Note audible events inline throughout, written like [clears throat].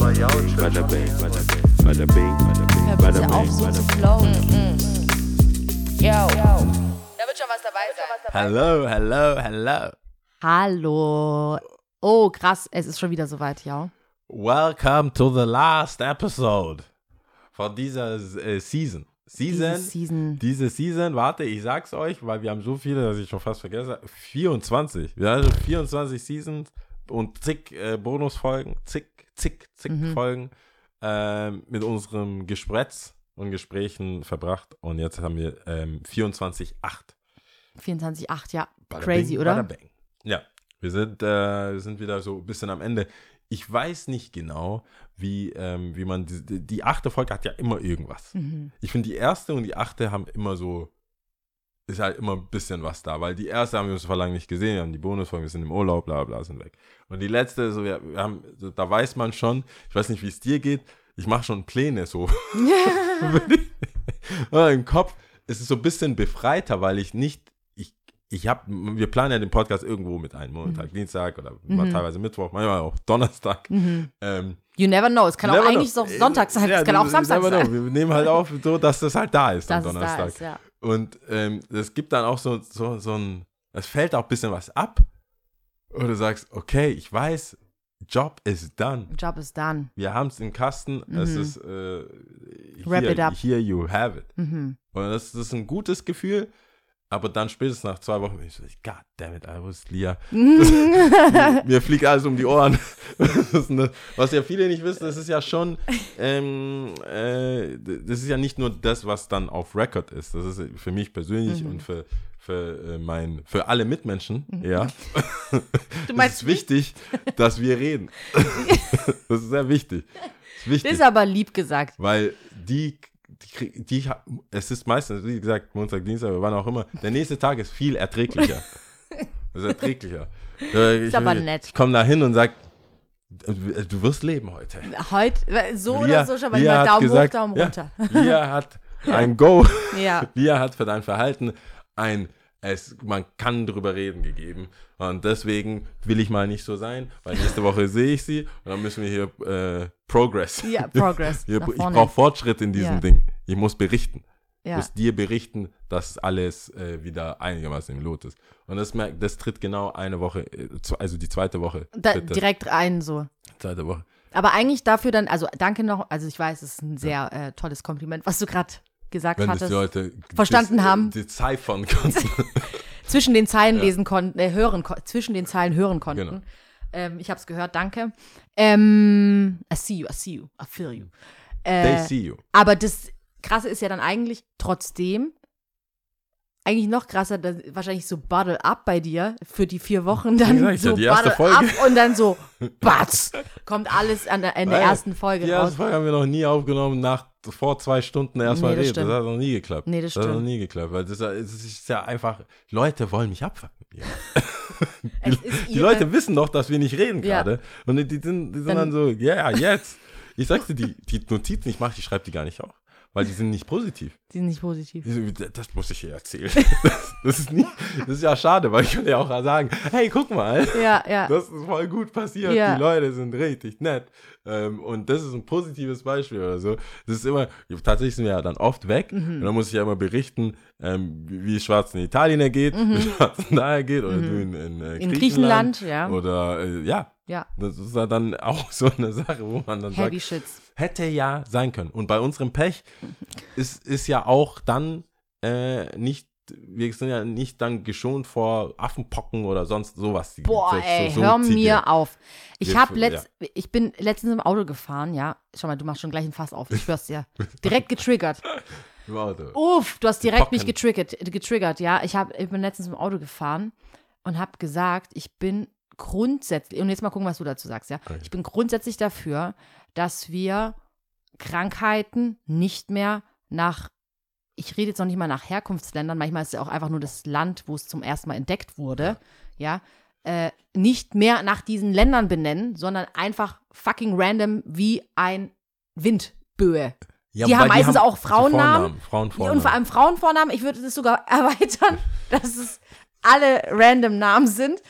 Aber ja, Bada bing, bada bing, bada bing, bada bing, Hör bada bitte auf, bing, so bada zu bing. flowen. Yo. Da wird schon was dabei sein. Hello, hello, hello. Hallo. Oh, krass, es ist schon wieder soweit, ja. Welcome to the last episode von dieser äh, Season. Season, Diese Season. diese Season, warte, ich sag's euch, weil wir haben so viele, dass ich schon fast vergesse. 24. Wir haben also 24 Seasons und zig äh, Bonusfolgen, zig, zig, zig Mhm. Folgen ähm, mit unserem Gesprätz und Gesprächen verbracht. Und jetzt haben wir ähm, 24,8. 24,8, ja. Bada Crazy, bing, oder? Ja, wir sind, äh, wir sind wieder so ein bisschen am Ende. Ich weiß nicht genau, wie, ähm, wie man, die, die achte Folge hat ja immer irgendwas. Mhm. Ich finde, die erste und die achte haben immer so, ist halt immer ein bisschen was da, weil die erste haben wir uns vor lange nicht gesehen, wir haben die Bonusfolgen, wir sind im Urlaub, bla bla, sind weg. Und die letzte, so, wir, wir haben, so, da weiß man schon, ich weiß nicht, wie es dir geht, ich mache schon Pläne so. [laughs] [laughs] Aber Im Kopf ist es so ein bisschen befreiter, weil ich nicht, ich, ich habe, wir planen ja den Podcast irgendwo mit ein, Montag, Dienstag oder Mhm. teilweise Mittwoch, manchmal auch Donnerstag. Mhm. Ähm, You never know. Es kann auch eigentlich know. so Sonntag sein, Ja, es kann auch Samstag never know. sein. Wir nehmen halt auf, so, dass das halt da ist Dass am Donnerstag. ist, ja. Und ähm, es gibt dann auch so, so, so ein, es fällt auch ein bisschen was ab. Oder du sagst, okay, ich weiß, Job is done. Job is done. Wir haben es im Kasten. Es Mhm. ist, äh, Wrap here, it up. here you have it. Mhm. Und das, das ist ein gutes Gefühl. Aber dann spätestens nach zwei Wochen, ich so, God damn it, I was Lia. [laughs] [laughs] Mir fliegt alles um die Ohren. [laughs] Das eine, was ja viele nicht wissen, das ist ja schon, ähm, äh, das ist ja nicht nur das, was dann auf Record ist. Das ist für mich persönlich Mhm. und für, für, äh, mein, für alle Mitmenschen, ja. Du Es meinst ist wichtig, dass wir reden. das ist sehr wichtig. Das ist Das wichtig. ist aber lieb gesagt. Weil die, die, die, es ist meistens, wie gesagt, Montag, Dienstag, wann auch immer, der nächste Tag ist viel erträglicher. Das [laughs] ist erträglicher. Ich, aber nett. Ich komme da hin und sage, du wirst leben heute. Heute, so Lia- oder so schon, weil Lia immer hat Daumen gesagt- hoch, Daumen ja, runter. [laughs] Lia hat ein Go. Ja. [laughs] Lia hat für dein Verhalten ein, es, man kann drüber reden gegeben. Und deswegen will ich mal nicht so sein, weil nächste Woche sehe ich sie und dann müssen wir hier äh, Progress. Ja, Progress. Hier, ich brauche Fortschritt in diesem Ja. Ding. Ich muss berichten. Ich ja. muss dir berichten, dass alles äh, wieder einigermaßen im Lot ist. Und das, merkt, das tritt genau eine Woche, äh, also die zweite Woche. Da, direkt rein so. Zweite Woche. Aber eigentlich dafür dann, also danke noch, also ich weiß, es ist ein sehr äh, tolles Kompliment, was du gerade gesagt Wenn hattest. die Leute Verstanden des- haben. Deziphern konnten. [laughs] zwischen den Zeilen Ja. lesen konnten, äh, hören, zwischen den Zeilen hören konnten. Genau. Ähm, ich habe es gehört, danke. Ähm, I see you, I see you, I feel you. They Äh, see you. aber das Krasse ist ja dann eigentlich trotzdem, eigentlich noch krasser, dass wahrscheinlich so Bottle up bei dir für die vier Wochen dann sag ja, so die erste Bottle Folge. up und dann so batz, kommt alles an der, in der Weil ersten Folge Die raus. erste Folge haben wir noch nie aufgenommen, nach vor zwei Stunden erstmal Nee, das reden. Das stimmt. hat noch nie geklappt. Nee, das hat noch nie geklappt, weil das, ist ja- es ist ja einfach, Leute wollen mich abfangen. Ja. [laughs] Die ihre- Leute wissen doch, dass wir nicht reden Ja. gerade. Und die, die sind, die sind dann, Dann- so, ja, jetzt. Ich sag's dir, die, die Notizen, die ich mache, ich schreibe die gar nicht auf. Weil die sind nicht positiv. Die sind nicht positiv. Das muss ich hier erzählen. [laughs] Das, das, ist nie, das ist ja schade, weil ich könnte ja auch sagen, hey, guck mal, Ja, ja. das ist voll gut passiert. Ja. Die Leute sind richtig nett. Ähm, und das ist ein positives Beispiel oder so. Das ist immer, tatsächlich sind wir ja dann oft weg. Mhm. Und dann muss ich ja immer berichten, ähm, wie wie es Schwarzen in Italien ergeht, wie es Schwarzen daher geht, oder du in, in, äh, Mhm. In Griechenland, ja. Oder ja. äh, ja, Ja. das ist ja dann auch [laughs] so eine Sache, wo man dann Heavy sagt, Shits. Hätte ja sein können. Und bei unserem Pech ist, ist ja auch dann äh, nicht, wir sind ja nicht dann geschont vor Affenpocken oder sonst sowas. Boah, So- so- ey, so hör zieht mir auf. Ich Wir- hab letzt, ich bin letztens im Auto gefahren, ja. Schau mal, du machst schon gleich ein Fass auf. Ich schwör's dir. Direkt getriggert. [laughs] Im Auto. Uff, du hast direkt mich Pocken. getriggert, getriggert, ja. Ich, hab, ich bin letztens im Auto gefahren und habe gesagt, ich bin grundsätzlich, und jetzt mal gucken, was du dazu sagst, ja. Okay. Ich bin grundsätzlich dafür, dass wir Krankheiten nicht mehr nach, ich rede jetzt noch nicht mal nach Herkunftsländern, manchmal ist es ja auch einfach nur das Land, wo es zum ersten Mal entdeckt wurde, ja, äh, nicht mehr nach diesen Ländern benennen, sondern einfach fucking random wie ein Windböe. Ja, die haben meistens auch so Frauennamen. Frauenvornamen. Und vor allem Frauenvornamen, ich würde das sogar [laughs] erweitern, dass es alle random Namen sind,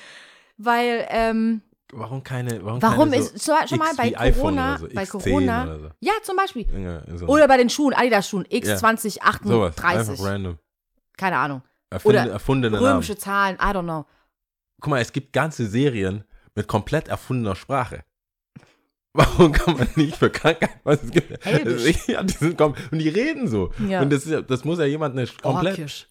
weil ähm, warum keine, warum, Warum keine so ist so, schon mal bei Corona, so, bei X10 Corona, so. ja zum Beispiel, Ja, oder bei den Schuhen, Adidas-Schuhen, sowas, X2038, einfach random. keine Ahnung, Erfund, Oder erfundene Namen. römische Zahlen, I don't know. Guck mal, es gibt ganze Serien mit komplett erfundener Sprache. [laughs] Warum kann man nicht für Krankheit, was es gibt? Ja, die sind und die reden so. Ja. Und das, ist, das muss ja jemand eine komplett. Orkisch.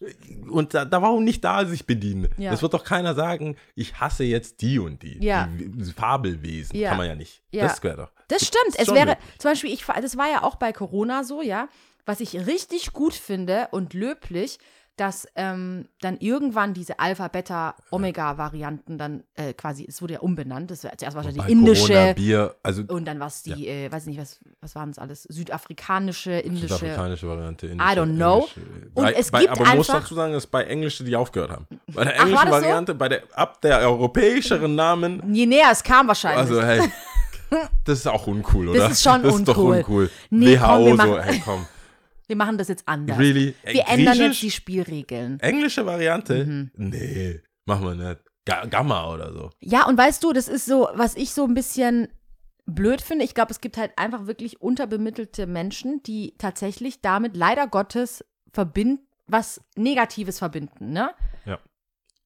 Und da, da warum nicht da sich bedienen? Ja. Das wird doch keiner sagen, ich hasse jetzt die und die. Ja. Die Fabelwesen. Ja. Kann man ja nicht. Ja. Das wäre doch. Das stimmt. Es schon wäre, möglich. zum Beispiel, ich, das war ja auch bei Corona so, ja, was ich richtig gut finde und löblich, dass ähm, dann irgendwann diese Alpha, Beta, Omega-Varianten dann äh, quasi, es wurde ja umbenannt. Das war zuerst wahrscheinlich die indische Corona, Bier, also und dann was die, äh, weiß nicht, was, was waren es alles? Südafrikanische, indische. südafrikanische Variante. I don't know. Indische. Und bei, es bei, gibt aber man muss dazu sagen, dass bei Englische, die aufgehört haben. Bei der Ach, war englischen so? Variante, bei der, ab der europäischeren Namen, Je näher es kam wahrscheinlich. also hey, [laughs] das ist auch uncool, oder? Das ist schon Das ist doch uncool. uncool. Nee, komm, WHO wir so, hey komm, wir machen das jetzt anders. really? Wir ändern jetzt Griechisch? die Spielregeln. Englische Variante? Mhm. Nee, machen wir nicht. Ga Gamma oder so. Ja, und weißt du, das ist so, was ich so ein bisschen blöd finde. Ich glaube, es gibt halt einfach wirklich unterbemittelte Menschen, die tatsächlich damit leider Gottes verbinden, was Negatives verbinden, ne? Ja.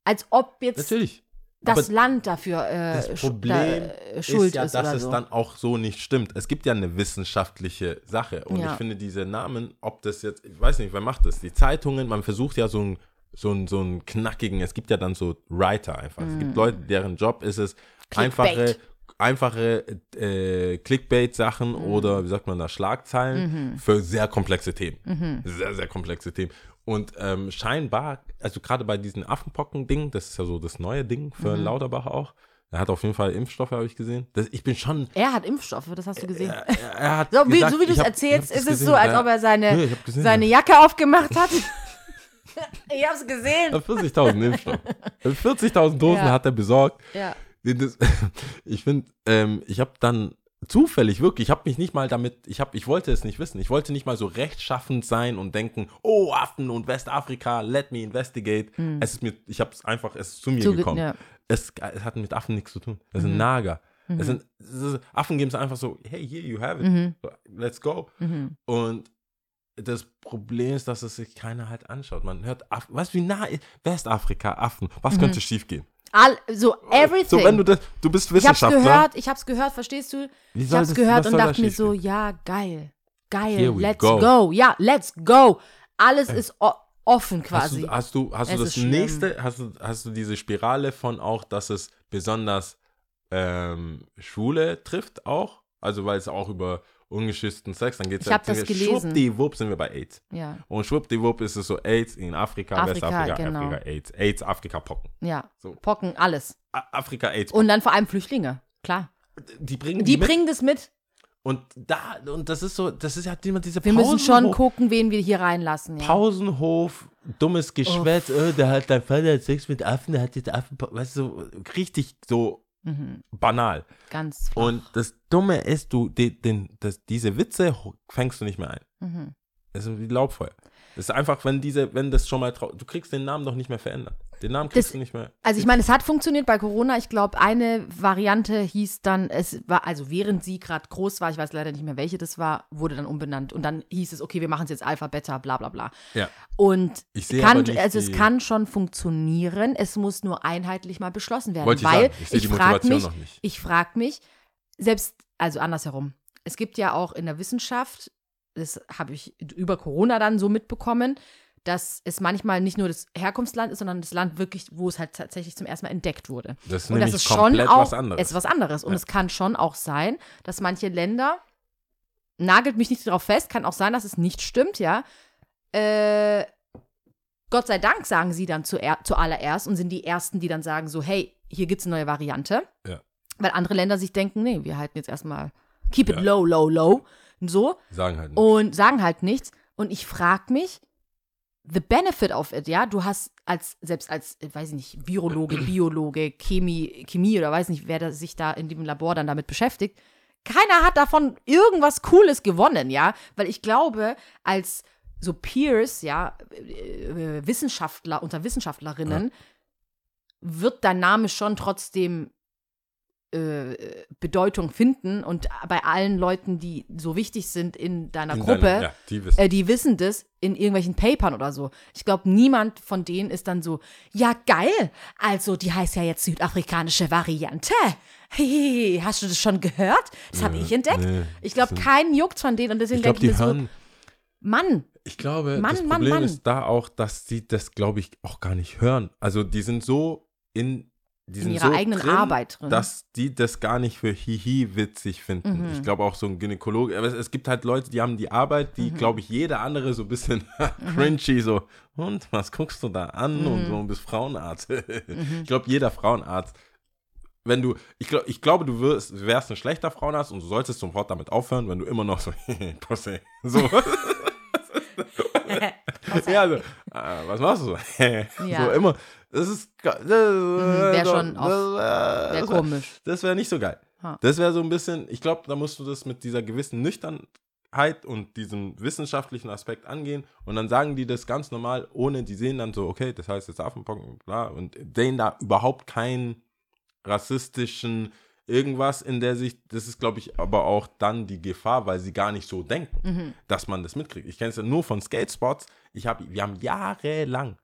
Als ob jetzt Natürlich. Das Aber Land dafür äh, das Problem da, äh, schuld ist ja, ist dass es so. dann auch so nicht stimmt. Es gibt ja eine wissenschaftliche Sache und Ja. ich finde diese Namen, ob das jetzt, ich weiß nicht, wer macht das? Die Zeitungen, man versucht ja so einen so einen, so einen knackigen, es gibt ja dann so Writer einfach. Es gibt Leute, deren Job ist es, einfache, Mhm. Clickbait. einfache äh, Clickbait-Sachen Mhm. oder wie sagt man da, Schlagzeilen für sehr komplexe Themen. Sehr, sehr komplexe Themen. Und ähm, scheinbar, also gerade bei diesen Affenpocken-Ding, das ist ja so das neue Ding für Mhm. Lauterbach auch. Er hat auf jeden Fall Impfstoffe, habe ich gesehen. Das, ich bin schon. er hat Impfstoffe, das hast du gesehen. Er, er hat [laughs] so wie, gesagt, so wie du es erzählst, ist es so, als Ja. ob er seine, Nee, gesehen, seine ja. Jacke aufgemacht hat. [laughs] ich hab's gesehen. 40.000 Impfstoffe. 40.000 Dosen Ja. hat er besorgt. Ja. Das, [laughs] ich finde, ähm, ich habe dann zufällig wirklich, ich habe mich nicht mal damit, ich habe, ich wollte es nicht wissen. Ich wollte nicht mal so rechtschaffend sein und denken, oh Affen und Westafrika, let me investigate. Es ist mir, ich habe es einfach, es ist zu mir Zuge- gekommen. ja. Es, es hat mit Affen nichts zu tun. Das sind Nager. Es sind, es ist, Affen geben es einfach so, hey, here you have it, So, let's go. Mhm. Und das Problem ist, dass es sich keiner halt anschaut. Man hört, Aff du, wie nah Westafrika, Affen, was könnte schiefgehen? All, so everything. So, wenn du das, du bist Ich hab's Wissenschaftler. gehört, ich hab's gehört, verstehst du? Ich hab's das- gehört und dachte mir so, schiefgehen? ja, geil. Geil, let's go. go. Ja, let's go. Alles ist o- offen Hast quasi. du, hast du, hast du das ist schlimm. nächste, hast du, hast du diese Spirale von auch, dass es besonders ähm, Schwule trifft auch? Also weil es auch über ungeschützten Sex, dann geht es Ich hab das gelesen. Schwuppdiwupp sind wir bei AIDS. ja, Und schwuppdiwupp ist es so AIDS in Afrika, Afrika, Westafrika, genau. Afrika, AIDS. AIDS, Afrika, Pocken. ja. So. Pocken, alles. A- Afrika, AIDS. Und dann vor allem Flüchtlinge, klar. die bringen Die mit. bringen das mit. Und da, und das ist so, das ist ja immer diese Wir müssen schon gucken, wen wir hier reinlassen. Ja. Pausenhof, dummes Geschwätz, oh, der hat dein Vater hat Sex mit Affen, der hat jetzt Affen, weißt du, richtig so Mhm. banal. Ganz flach. Und das Dumme ist, du, den, den, das, diese Witze fängst du nicht mehr ein. Mhm. Das ist wie Laubfeuer. Das ist einfach, wenn diese, wenn das schon mal, du kriegst den Namen doch nicht mehr verändert. Den Namen kriegst Das- du nicht mehr. Also ich meine, es hat funktioniert bei Corona. Ich glaube, eine Variante hieß dann, es war, also während sie gerade groß war, ich weiß leider nicht mehr, welche das war, wurde dann umbenannt. Und dann hieß es, okay, wir machen es jetzt Alpha, Beta, bla bla bla. Ja. Und Ich kann, aber nicht also es kann schon funktionieren, es muss nur einheitlich mal beschlossen werden. Wollte ich weil sagen, ich sehe die frag Motivation mich, noch nicht. Ich frage mich, selbst, also andersherum, es gibt ja auch in der Wissenschaft, das habe ich über Corona dann so mitbekommen, dass es manchmal nicht nur das Herkunftsland ist, sondern das Land wirklich, wo es halt tatsächlich zum ersten Mal entdeckt wurde. Das ist Und das ist schon auch was anderes. Es ist was anderes. Und Ja. es kann schon auch sein, dass manche Länder, nagelt mich nicht darauf fest, kann auch sein, dass es nicht stimmt, ja. Äh, Gott sei Dank sagen sie dann zuallererst und sind die Ersten, die dann sagen so, hey, hier gibt es eine neue Variante. Ja. Weil andere Länder sich denken, nee, wir halten jetzt erstmal, keep it Ja. low, low, low. Und so Sagen halt nicht. und sagen halt nichts. Und ich frage mich, the benefit of it, ja, du hast als, selbst als, äh, weiß ich nicht, Virologe, [clears throat] Biologe, Chemie, Chemie oder weiß nicht, wer da, sich da in dem Labor dann damit beschäftigt, keiner hat davon irgendwas Cooles gewonnen, ja, weil ich glaube, als so Peers, ja, äh, äh, Wissenschaftler unter Wissenschaftlerinnen, wird dein Name schon trotzdem äh, Bedeutung finden und bei allen Leuten, die so wichtig sind in deiner In Gruppe, deinem- ja, die wissen. äh, die wissen das in irgendwelchen Papern oder so. Ich glaube, niemand von denen ist dann so, ja geil, also die heißt ja jetzt südafrikanische Variante. Hihihi, hast du das schon gehört? Das habe ich entdeckt. nee, ich glaube, keinen juckt von denen und deswegen ich glaube, denke ich mir so, Mann, ich glaube, Mann, das Mann, Problem Mann. ist da auch, dass sie das, glaube ich, auch gar nicht hören. Also die sind so in, die In sind ihrer so eigenen drin, Arbeit drin. dass die das gar nicht für Hihi witzig finden. Mhm. Ich glaube auch so ein Gynäkologe, aber es, es gibt halt Leute, die haben die Arbeit, die, Mhm. glaube ich, jeder andere so ein bisschen [laughs] cringy, so, und was guckst du da an Mhm. und so und bist Frauenarzt. [laughs] Ich glaube, jeder Frauenarzt wenn du, ich, glaub, ich glaube, du wirst, wärst ein schlechter Frauenarzt und du solltest sofort damit aufhören, wenn du immer noch so, [laughs] so, ja, so, ah, was machst du so? [laughs] Ja. So immer, das ist, wäre schon auch- Wäre komisch. Das wäre nicht so geil. Ha. Das wäre so ein bisschen, ich glaube, da musst du das mit dieser gewissen Nüchternheit und diesem wissenschaftlichen Aspekt angehen und dann sagen die das ganz normal, ohne die sehen dann so, okay, das heißt jetzt Affenpocken, bla, und sehen da überhaupt keinen rassistischen irgendwas in der Sicht, das ist, glaube ich, aber auch dann die Gefahr, weil sie gar nicht so denken, Mhm. dass man das mitkriegt. Ich kenne es ja nur von Skatespots. Ich hab, wir haben jahrelang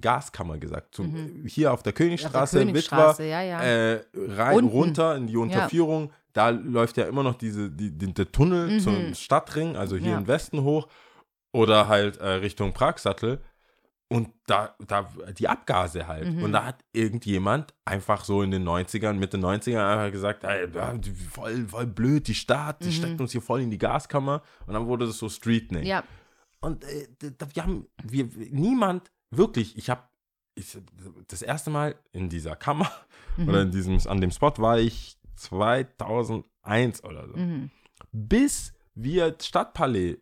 Gaskammer gesagt. Zum, Hier auf der Königstraße, Mhm. Königstraße, ja, ja. Äh, rein, Unten. runter in die Unterführung. Da läuft ja immer noch diese, die, die, der Tunnel zum Stadtring, also hier Mhm. Ja. im Westen hoch. Oder halt äh, Richtung Pragsattel. Und da, da, die Abgase halt. Mhm. Und da hat irgendjemand einfach so in den 90ern, Mitte 90ern einfach gesagt, ey, voll, voll blöd, die Stadt, die steckt uns hier voll in die Gaskammer. Und dann wurde das so Street Name. Mhm. Ja, Und äh, wir haben, wir, niemand, wirklich, ich habe, ich, das erste Mal in dieser Kammer [laughs] Mhm. oder in diesem, an dem Spot war ich 2001 oder so. mhm. Bis wir Stadtpalais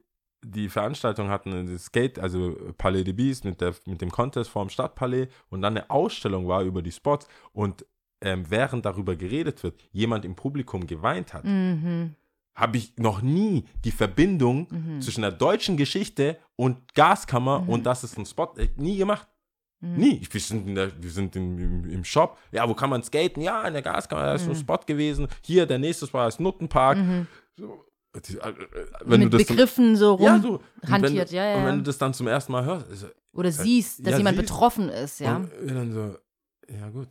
die Veranstaltung hatten, das Skate, also Palais de Beast mit, der, mit dem Contest vorm Stadtpalais und dann eine Ausstellung war über die Spots und ähm, während darüber geredet wird, jemand im Publikum geweint hat, Mhm. habe ich noch nie die Verbindung zwischen der deutschen Geschichte und Gaskammer und das ist ein Spot, äh, nie gemacht. Nie. Ich, wir sind, in der, wir sind im, im, Shop. Ja, wo kann man skaten? Ja, in der Gaskammer, da ist so ein Spot gewesen. Hier, der nächste Spot ist Nuttenpark. So, die- äh, äh, wenn Mit du das zum- Begriffen so rum ja, so. Du- ja, Und ja. wenn du das dann zum ersten Mal hörst, ist, Oder siehst, dass ja, jemand siehst. betroffen ist, ja. und äh, dann so, ja gut.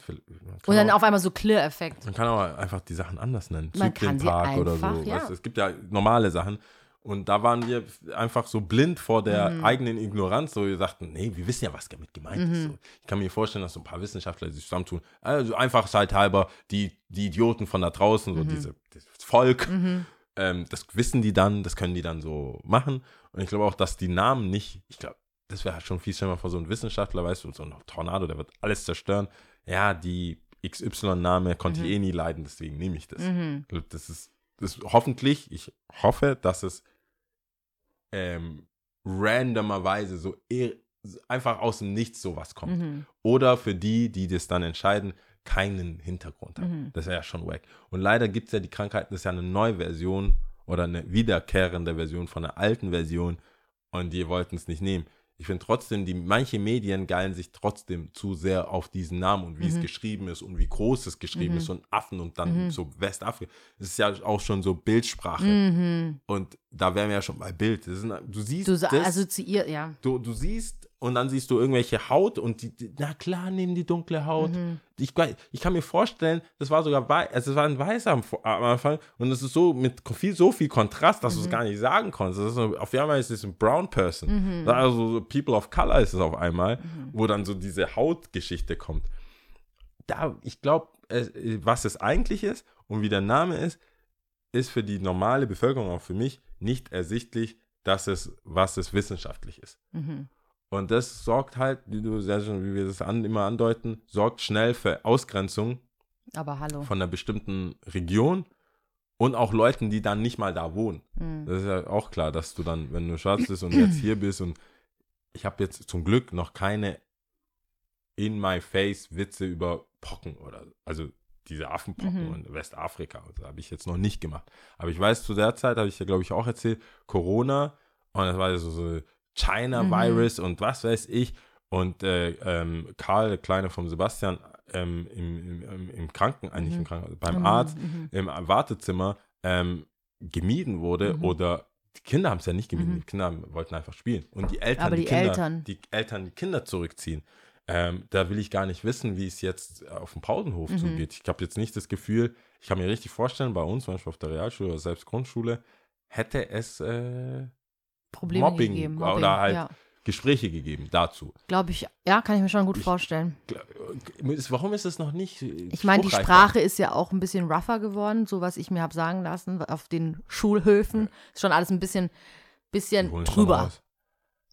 Und dann auch- auf einmal so Clear-Effekt. Man kann aber einfach die Sachen anders nennen. Man kann sie Zyklenpark oder einfach, so. ja. Weißt es gibt ja normale Sachen. Und da waren wir einfach so blind vor der Mhm. eigenen Ignoranz, so wir sagten, nee, wir wissen ja, was damit gemeint ist. Mhm. So. Ich kann mir vorstellen, dass so ein paar Wissenschaftler sich zusammentun. Also einfach halber die, die Idioten von da draußen, Mhm. so diese, das Volk, ähm, das wissen die dann, das können die dann so machen. Und ich glaube auch, dass die Namen nicht, ich glaube, das wäre halt schon viel schlimmer vor so einem Wissenschaftler, weißt du, so ein Tornado, der wird alles zerstören. Ja, die XY-Name konnte Mhm. ich eh nie leiden, deswegen nehme ich das. Ich glaub, Das ist, das hoffentlich, ich hoffe, dass es ähm, randomerweise so einfach aus dem Nichts sowas kommt. Mhm. Oder für die, die das dann entscheiden, keinen Hintergrund hat. Mhm. Das wäre ja schon wack. Und leider gibt es ja die Krankheit, das ist ja eine neue Version oder eine wiederkehrende Version von einer alten Version und die wollten es nicht nehmen. Ich finde trotzdem, die manche Medien geilen sich trotzdem zu sehr auf diesen Namen und wie es geschrieben ist und wie groß es geschrieben ist und Affen und dann so Westafrika. Es ist ja auch schon so Bildsprache. Mhm. Und da wären wir ja schon bei Bild. Das ist, du siehst Du das, assoziiert, ja. du, du siehst und dann siehst du irgendwelche Haut und die, die na klar nehmen die dunkle Haut. Mhm. Ich, ich kann mir vorstellen, das war sogar weiß, also es war ein Weißer am, am Anfang und es ist so mit viel, so viel Kontrast, dass du Mhm. es gar nicht sagen konntest. Das ist so, auf einmal ist es ein Brown Person. Mhm. Also so People of Color ist es auf einmal, wo dann so diese Hautgeschichte kommt. Da, ich glaube, was es eigentlich ist und wie der Name ist, ist für die normale Bevölkerung, auch für mich, nicht ersichtlich, dass es, was es wissenschaftlich ist. Mhm. Und das sorgt halt, wie du sehr schon, wie wir das an, immer andeuten, sorgt schnell für Ausgrenzung Aber hallo. von einer bestimmten Region und auch Leuten, die dann nicht mal da wohnen. Mhm. Das ist ja auch klar, dass du dann, wenn du schwarz bist und jetzt hier bist und ich habe jetzt zum Glück noch keine in my face Witze über Pocken oder also diese Affenpocken Mhm. in Westafrika. Das habe ich jetzt noch nicht gemacht. Aber ich weiß, zu der Zeit habe ich ja, glaube ich, auch erzählt, Corona und das war ja so, so Mhm. China-Virus und was weiß ich. und äh, ähm, Karl, der Kleine vom Sebastian, ähm, im, im, im Kranken, eigentlich Mhm. im Krankenhaus, beim Mhm, Arzt, mhm. im Wartezimmer ähm, gemieden wurde Mhm. oder die Kinder haben es ja nicht gemieden, Mhm. die Kinder haben, wollten einfach spielen. Und die Eltern, Aber die Kinder, Eltern. die Eltern die Kinder zurückziehen. Ähm, da will ich gar nicht wissen, wie es jetzt auf dem Pausenhof Mhm. zugeht. Ich habe jetzt nicht das Gefühl, ich kann mir richtig vorstellen, bei uns, zum Beispiel auf der Realschule oder selbst Grundschule, hätte es äh, Probleme Mobbing gegeben. oder halt- ja. Gespräche gegeben dazu. Glaube ich, ja, kann ich mir schon gut Ich- vorstellen. Äh, Warum ist es noch nicht? äh, Ich meine, die? Sprache ist ja auch ein bisschen rougher geworden, so was ich mir habe sagen lassen. Auf den Schulhöfen ist schon alles ein bisschen, bisschen drüber.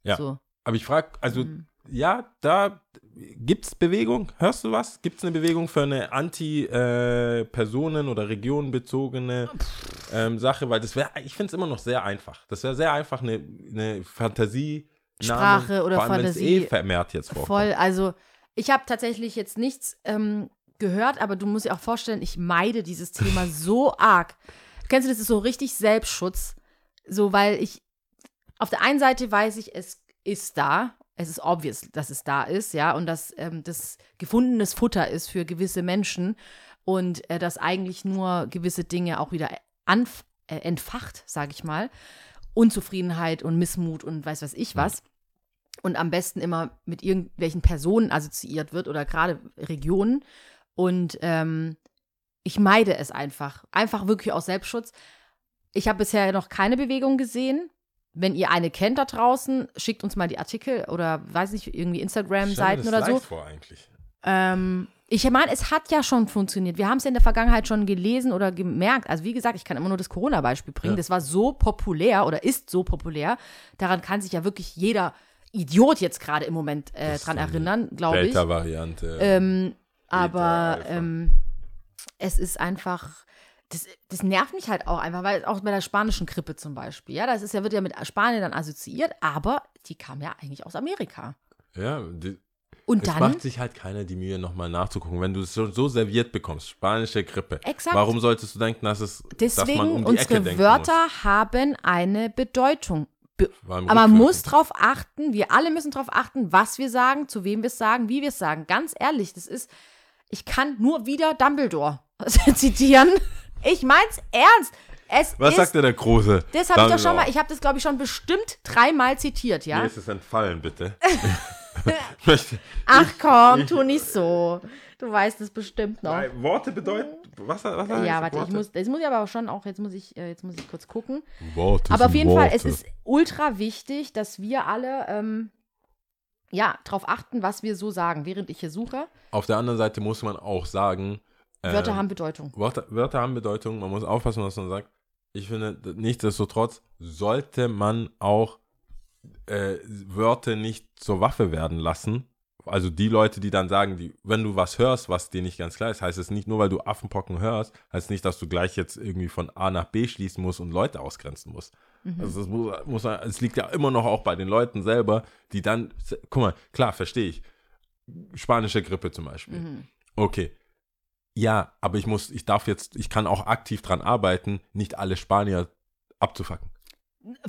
Ja. So. Aber ich frage, also Mhm. Ja, da gibt es Bewegung. Hörst du was? Gibt es eine Bewegung für eine Anti-Personen- oder regionenbezogene ähm, Sache? Weil das wäre, ich finde es immer noch sehr einfach. Das wäre sehr einfach eine, eine Fantasie. Sprache oder vor allem, es Fantasie. eh vermehrt jetzt vorkommt. Voll, also ich habe tatsächlich jetzt nichts ähm, gehört, aber du musst dir auch vorstellen, ich meide dieses Thema [laughs] so arg. Kennst du, das ist so richtig Selbstschutz. So, weil ich auf der einen Seite weiß ich, es ist da. Es ist obvious, dass es da ist, ja, und dass ähm, das gefundenes Futter ist für gewisse Menschen und äh, dass eigentlich nur gewisse Dinge auch wieder anf äh, entfacht, sage ich mal. Unzufriedenheit und Missmut und weiß was ich was. Und am besten immer mit irgendwelchen Personen assoziiert wird oder gerade Regionen. Und ähm, ich meide es einfach. Einfach wirklich aus Selbstschutz. Ich habe bisher noch keine Bewegung gesehen. Wenn ihr eine kennt da draußen, schickt uns mal die Artikel oder weiß nicht, irgendwie Instagram-Seiten oder so. Vor, eigentlich. Ähm, ich meine, es hat ja schon funktioniert. Wir haben es ja in der Vergangenheit schon gelesen oder gemerkt. Also wie gesagt, ich kann immer nur das Corona-Beispiel bringen. Ja. Das war so populär oder ist so populär. Daran kann sich ja wirklich jeder Idiot jetzt gerade im Moment äh, dran erinnern, glaube ich. Delta-Variante. Ähm, aber ähm, es ist einfach, das, das nervt mich halt auch einfach, weil auch bei der spanischen Grippe zum Beispiel, ja, das ist ja, wird ja mit Spanien dann assoziiert, aber die kam ja eigentlich aus Amerika. ja, die, Und es dann, macht sich halt keiner die Mühe, nochmal nachzugucken. Wenn du es so, so serviert bekommst, spanische Grippe, Exakt. warum solltest du denken, dass es dass man deswegen, um die unsere Ecke Wörter haben eine Bedeutung. Be aber man muss drauf achten, wir alle müssen drauf achten, was wir sagen, zu wem wir es sagen, wie wir es sagen. Ganz ehrlich, das ist, ich kann nur wieder Dumbledore [laughs] zitieren. Ich mein's ernst. Es Was ist, sagt denn der Große? das habe ich doch schon mal, ich habe das glaube ich schon bestimmt dreimal zitiert, ja? Mir ist es entfallen, bitte. [laughs] ich Ach komm, tu nicht so. Du weißt es bestimmt noch. Nein, Worte bedeuten. Was, was Ja, warte, ich Worte? muss, das muss ich aber auch schon auch, jetzt muss ich, äh, jetzt muss ich kurz gucken. Worte Aber auf jeden Fall, es Worte. ist ultra wichtig, dass wir alle, ähm, ja, darauf achten, was wir so sagen, während ich hier suche. Auf der anderen Seite muss man auch sagen. Wörter ähm, haben Bedeutung. Wörter, Wörter haben Bedeutung, man muss aufpassen, was man sagt. Ich finde, nichtsdestotrotz sollte man auch äh, Wörter nicht zur Waffe werden lassen. Also die Leute, die dann sagen, die, wenn du was hörst, was dir nicht ganz klar ist, heißt es nicht nur, weil du Affenpocken hörst, heißt nicht, dass du gleich jetzt irgendwie von A nach B schließen musst und Leute ausgrenzen musst. Mhm. Also es, muss, muss, es liegt ja immer noch auch bei den Leuten selber, die dann, guck mal, klar, verstehe ich. Spanische Grippe zum Beispiel. Mhm. Okay. Ja, aber ich muss, ich darf jetzt, ich kann auch aktiv dran arbeiten, nicht alle Spanier abzufacken.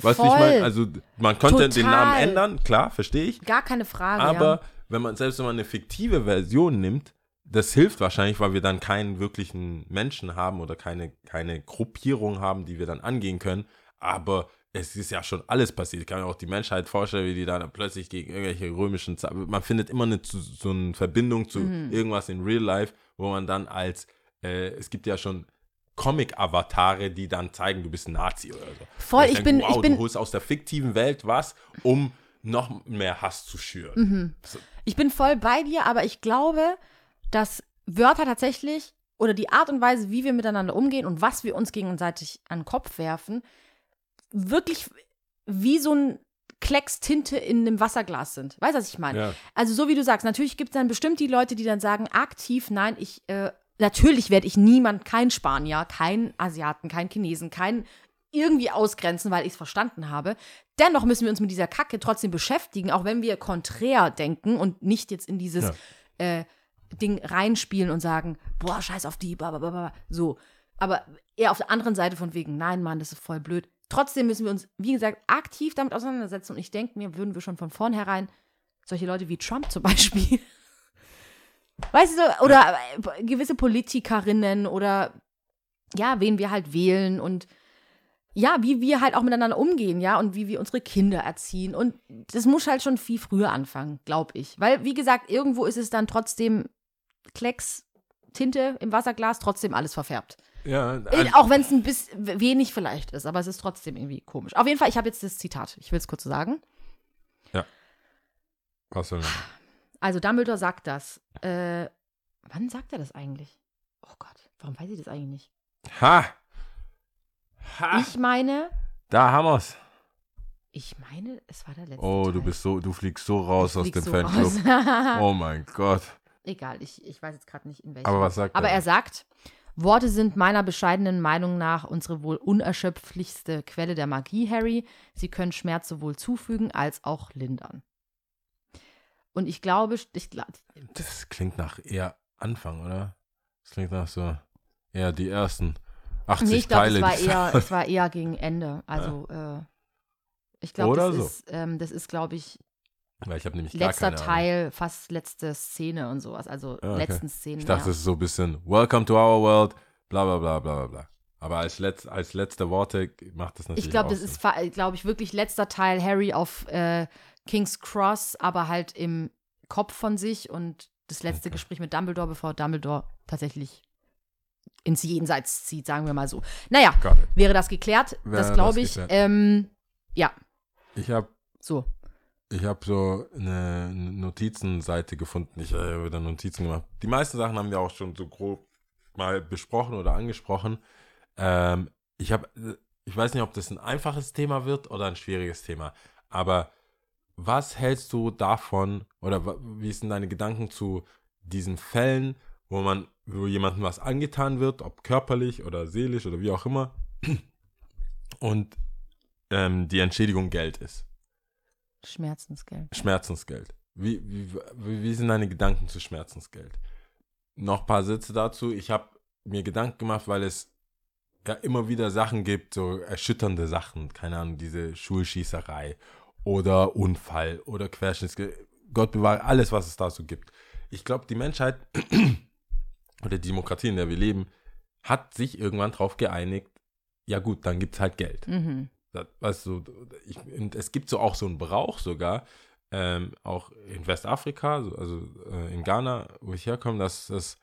Weißt du, ich meine? Also man könnte den Total. Namen ändern, klar, verstehe ich. Gar keine Frage. Aber ja. wenn man, selbst wenn man eine fiktive Version nimmt, das hilft wahrscheinlich, weil wir dann keinen wirklichen Menschen haben oder keine, keine Gruppierung haben, die wir dann angehen können. Aber es ist ja schon alles passiert. Ich kann mir auch die Menschheit vorstellen, wie die dann plötzlich gegen irgendwelche römischen Ze- Man findet immer eine, so eine Verbindung zu Mhm. irgendwas in Real Life, wo man dann als, äh, es gibt ja schon Comic-Avatare, die dann zeigen, du bist ein Nazi oder so. Voll, Und ich denk, bin- wow, ich bin- du holst aus der fiktiven Welt was, um noch mehr Hass zu schüren. Mhm. So. Ich bin voll bei dir, aber ich glaube, dass Wörter tatsächlich oder die Art und Weise, wie wir miteinander umgehen und was wir uns gegenseitig an den Kopf werfen, wirklich wie so ein Klecks Tinte in einem Wasserglas sind. Weißt du, was ich meine? Ja. Also so wie du sagst, natürlich gibt es dann bestimmt die Leute, die dann sagen, aktiv, nein, ich, äh, natürlich werde ich niemand, kein Spanier, kein Asiaten, kein Chinesen, kein irgendwie ausgrenzen, weil ich es verstanden habe. Dennoch müssen wir uns mit dieser Kacke trotzdem beschäftigen, auch wenn wir konträr denken und nicht jetzt in dieses äh, Ding reinspielen und sagen, boah, scheiß auf die, blablabla, so. Aber eher auf der anderen Seite von wegen, nein, Mann, das ist voll blöd. Trotzdem müssen wir uns, wie gesagt, aktiv damit auseinandersetzen und ich denke mir, würden wir schon von vornherein solche Leute wie Trump zum Beispiel. [laughs] Weißt du, oder gewisse Politikerinnen oder ja, wen wir halt wählen und ja, wie wir halt auch miteinander umgehen, ja, und wie wir unsere Kinder erziehen. Und das muss halt schon viel früher anfangen, glaube ich. Weil, wie gesagt, irgendwo ist es dann trotzdem Klecks, Tinte im Wasserglas, trotzdem alles verfärbt. Ja, also, Auch wenn es ein bisschen wenig vielleicht ist, aber es ist trotzdem irgendwie komisch. Auf jeden Fall, ich habe jetzt das Zitat. Ich will es kurz so sagen. was soll man? Also Dumbledore sagt das. Äh, wann sagt er das eigentlich? Oh Gott, warum weiß ich das eigentlich nicht? Ha! Ha! Ich meine, da haben wir's. ich meine, es war der letzte Oh, Teil. du bist so, du fliegst so raus aus dem so Fanclub. [laughs] Oh mein Gott. Egal, ich, ich weiß jetzt gerade nicht, in welchem. Aber was sagt Aber er? er sagt, Worte sind meiner bescheidenen Meinung nach unsere wohl unerschöpflichste Quelle der Magie, Harry. Sie können Schmerz sowohl zufügen als auch lindern. Und ich glaube, ich glaube, Das klingt nach eher Anfang, oder? Das klingt nach so eher die ersten 80 nee, ich glaube, Teile. es war eher, [laughs] es war eher gegen Ende. Also, äh, ich glaube, das, so. ähm, das ist, glaube ich, Weil ich habe nämlich gar letzter keine Ahnung. Teil, fast letzte Szene und sowas. Also Ah, okay. letzten Szenen. Ich dachte, ja. es ist so ein bisschen Welcome to our world, bla bla bla bla bla. Aber als, letz, als letzte Worte macht das natürlich Ich glaube, das ist, glaube ich, wirklich letzter Teil Harry auf äh, King's Cross, aber halt im Kopf von sich und das letzte Okay. Gespräch mit Dumbledore, bevor Dumbledore tatsächlich ins Jenseits zieht, sagen wir mal so. Naja, wäre das geklärt? Wäre das glaube ich. Ähm, ja, Ich habe so. Ich hab so eine Notizenseite gefunden. Ich habe wieder Notizen gemacht. Die meisten Sachen haben wir auch schon so grob mal besprochen oder angesprochen. Ähm, ich habe, ich weiß nicht, ob das ein einfaches Thema wird oder ein schwieriges Thema. Aber was hältst du davon oder wie sind deine Gedanken zu diesen Fällen, wo man, wo jemandem was angetan wird, ob körperlich oder seelisch oder wie auch immer, [clears throat] und ähm, die Entschädigung Geld ist? Schmerzensgeld. Schmerzensgeld. Wie, wie, wie sind deine Gedanken zu Schmerzensgeld? Noch ein paar Sätze dazu. Ich habe mir Gedanken gemacht, weil es ja immer wieder Sachen gibt, so erschütternde Sachen. Keine Ahnung, diese Schulschießerei oder Unfall oder Querschnittsge Gott bewahre alles, was es da so gibt. Ich glaube, die Menschheit [clears throat] oder die Demokratie, in der wir leben, hat sich irgendwann darauf geeinigt, ja gut, dann gibt es halt Geld. Mhm. Das, weißt du, ich, es gibt so auch so einen Brauch sogar, ähm, auch in Westafrika, so, also äh, in Ghana, wo ich herkomme, dass das,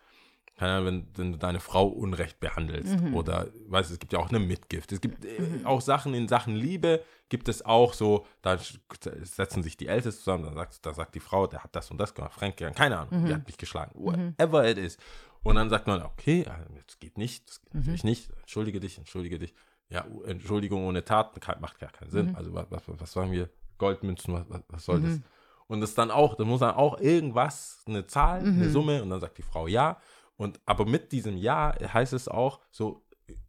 keine Ahnung, wenn, wenn du deine Frau unrecht behandelst Mhm. oder, weißt du, es gibt ja auch eine Mitgift. Es gibt äh, auch Sachen in Sachen Liebe, gibt es auch so, da setzen sich die Ältesten zusammen, dann sagt, da sagt die Frau, der hat das und das gemacht, Frank, keine Ahnung, Mhm. die hat mich geschlagen, whatever it is. Und dann sagt man, okay, das geht nicht, das geht Mhm. natürlich nicht, entschuldige dich, entschuldige dich. Ja, U- Entschuldigung ohne Tat kann- macht gar keinen Sinn. Mhm. Also was, was, was sagen wir? Goldmünzen, was, was, soll das? Und das dann auch, da muss dann auch irgendwas, eine Zahl, eine Mhm. Summe und dann sagt die Frau ja. Und aber mit diesem Ja heißt es auch so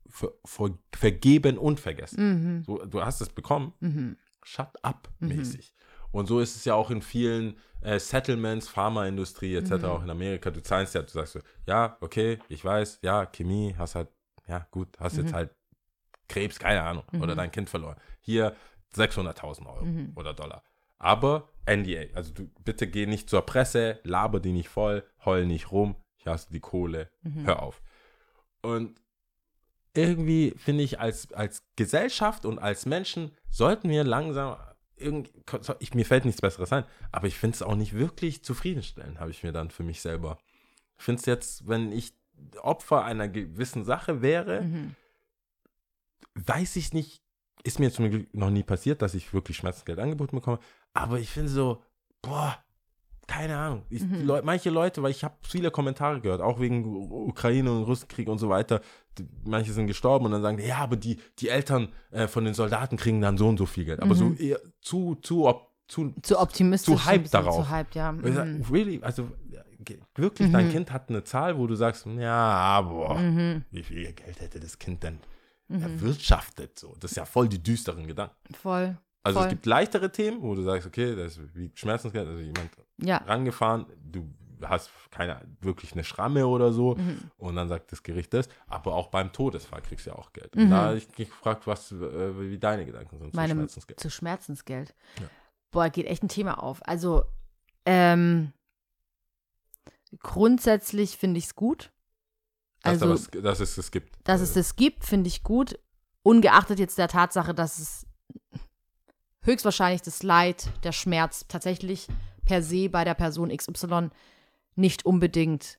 ver, ver, vergeben und vergessen. Mhm. So, du hast es bekommen, Mhm. shut up mäßig. Und so ist es ja auch in vielen äh, Settlements, Pharmaindustrie etc. Mhm. auch in Amerika. Du zahlst ja, du sagst so, ja, okay, ich weiß, ja, Chemie, hast halt, ja, gut, hast jetzt Mhm. halt Krebs, keine Ahnung, oder Mhm. dein Kind verloren. Hier 600.000 Euro Mhm. oder Dollar. Aber NDA, also du bitte geh nicht zur Presse, laber die nicht voll, heul nicht rum, hier hast du die Kohle, Mhm. hör auf. Und irgendwie finde ich, als, als Gesellschaft und als Menschen sollten wir langsam, irgend, ich, mir fällt nichts Besseres ein, aber ich finde es auch nicht wirklich zufriedenstellend, habe ich mir dann für mich selber. Ich finde es jetzt, wenn ich Opfer einer gewissen Sache wäre, Mhm. Weiß ich nicht, ist mir zum Glück noch nie passiert, dass ich wirklich Schmerzensgeld angeboten bekomme, aber ich finde so, boah, keine Ahnung. Ich, Mhm. die Leu manche Leute, weil ich habe viele Kommentare gehört, auch wegen Ukraine und Russenkrieg und so weiter. Die, manche sind gestorben und dann sagen, die, ja, aber die, die Eltern äh, von den Soldaten kriegen dann so und so viel Geld. Aber so Mhm. eher zu, zu, ob, zu, Zu optimistisch. Zu bisschen darauf. Zu hyped, ja. Mhm. really, also wirklich, dein Mhm. Kind hat eine Zahl, wo du sagst, ja, boah, Mhm. wie viel Geld hätte das Kind denn Mhm. erwirtschaftet? So, das ist ja voll die düsteren Gedanken. Voll. Also Voll. es gibt leichtere Themen, wo du sagst, okay, das ist wie Schmerzensgeld, also jemand Ja. rangefahren, du hast keine wirklich eine Schramme oder so Mhm. und dann sagt das Gericht das, aber auch beim Todesfall kriegst du ja auch Geld. Mhm. Und da habe ich mich gefragt, was, äh, wie deine Gedanken sind Meine, zu Schmerzensgeld. zu Schmerzensgeld. Ja. Boah, geht echt ein Thema auf. Also, Ähm, grundsätzlich finde ich es gut. Dass, Also, aber es, dass es es gibt. dass es das gibt, finde ich gut. Ungeachtet jetzt der Tatsache, dass es höchstwahrscheinlich das Leid, der Schmerz tatsächlich per se bei der Person XY nicht unbedingt,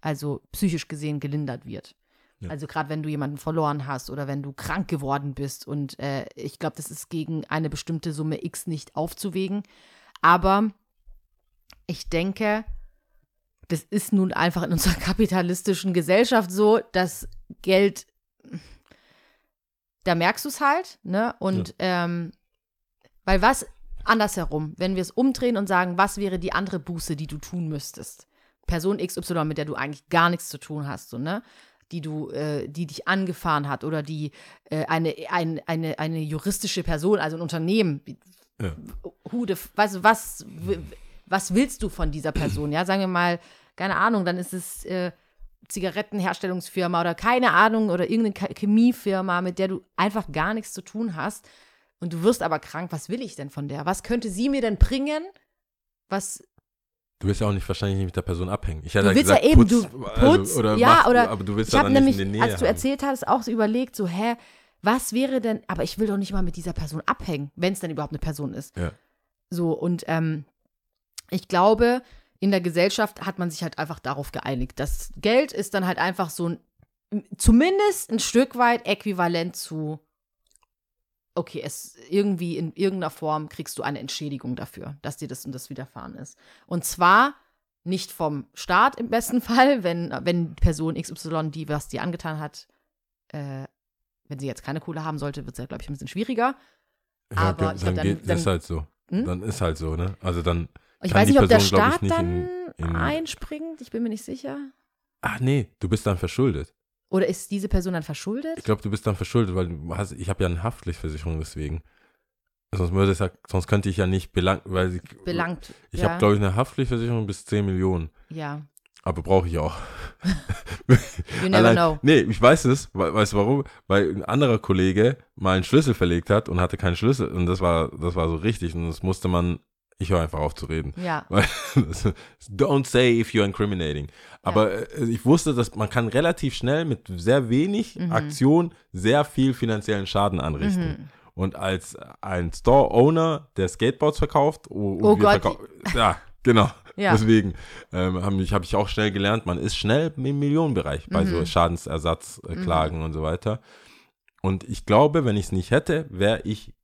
also psychisch gesehen, gelindert wird. Ja. Also gerade wenn du jemanden verloren hast oder wenn du krank geworden bist. Und äh, ich glaube, das ist gegen eine bestimmte Summe X nicht aufzuwägen. Aber ich denke, das ist nun einfach in unserer [laughs] kapitalistischen Gesellschaft so, dass Geld, da merkst du es halt, ne? Und ähm, weil was andersherum, wenn wir es umdrehen und sagen, was wäre die andere Buße, die du tun müsstest? Person XY, mit der du eigentlich gar nichts zu tun hast, so, ne? Die du, äh, die dich angefahren hat oder die äh, eine, ein, eine, eine juristische Person, also ein Unternehmen, Ja. Hude, weißt du, was, was willst du von dieser Person? Ja, sagen wir mal, keine Ahnung, dann ist es äh, Zigarettenherstellungsfirma oder keine Ahnung oder irgendeine Chemiefirma, mit der du einfach gar nichts zu tun hast und du wirst aber krank. Was will ich denn von der? Was könnte sie mir denn bringen? Was, Du willst ja auch nicht wahrscheinlich nicht mit der Person abhängen. Ich du hätte willst gesagt, ja eben, putz, du also, putzt, oder ja, mach, oder aber du willst ich ja habe dann nämlich, nicht in der Nähe als du haben. erzählt hast, auch so überlegt, so, hä, was wäre denn, aber ich will doch nicht mal mit dieser Person abhängen, wenn es denn überhaupt eine Person ist. Ja. So, und ähm, ich glaube, in der Gesellschaft hat man sich halt einfach darauf geeinigt. Das Geld ist dann halt einfach so ein, zumindest ein Stück weit äquivalent zu, okay, es irgendwie in irgendeiner Form kriegst du eine Entschädigung dafür, dass dir das und das widerfahren ist. Und zwar nicht vom Staat im besten [laughs] Fall, wenn, wenn Person XY, die was dir angetan hat, äh, wenn sie jetzt keine Kohle haben sollte, wird es ja, glaube ich, ein bisschen schwieriger. Ja, aber ich glaub, dann, dann- geht, das ist dann- halt so. Hm? Dann ist halt so, ne? Also dann, Ich weiß nicht, ob der Person, glaub ich, Staat nicht dann in- in- einspringt, ich bin mir nicht sicher. ach nee, du bist dann verschuldet. Oder ist diese Person dann verschuldet? Ich glaube, du bist dann verschuldet, weil hast, ich habe ja eine Haftpflichtversicherung deswegen. Sonst würde es ja, sonst könnte ich ja nicht belangt, weil sie, Belangt. ich ja. habe, glaube ich, eine Haftpflichtversicherung bis 10 Millionen. ja. Aber brauche ich auch. [laughs] You never Allein- know. Nee, ich weiß es. We- Weißt du warum? Weil ein anderer Kollege mal einen Schlüssel verlegt hat und hatte keinen Schlüssel. Und das war, das war so richtig. Und das musste man, ich höre einfach auf zu reden. Ja. [laughs] Weil, don't say if you're incriminating. Aber äh, ich wusste, dass man kann relativ schnell mit sehr wenig Mhm. Aktion sehr viel finanziellen Schaden anrichten. Mhm. Und als ein Store-Owner, der Skateboards verkauft, oh, Oh Gott. verkau- ja, genau. [laughs] Ja. Deswegen ähm, habe ich, hab ich auch schnell gelernt, man ist schnell im Millionenbereich bei so Mhm. Schadensersatzklagen und so weiter. Und ich glaube, wenn ich es nicht hätte, wäre ich,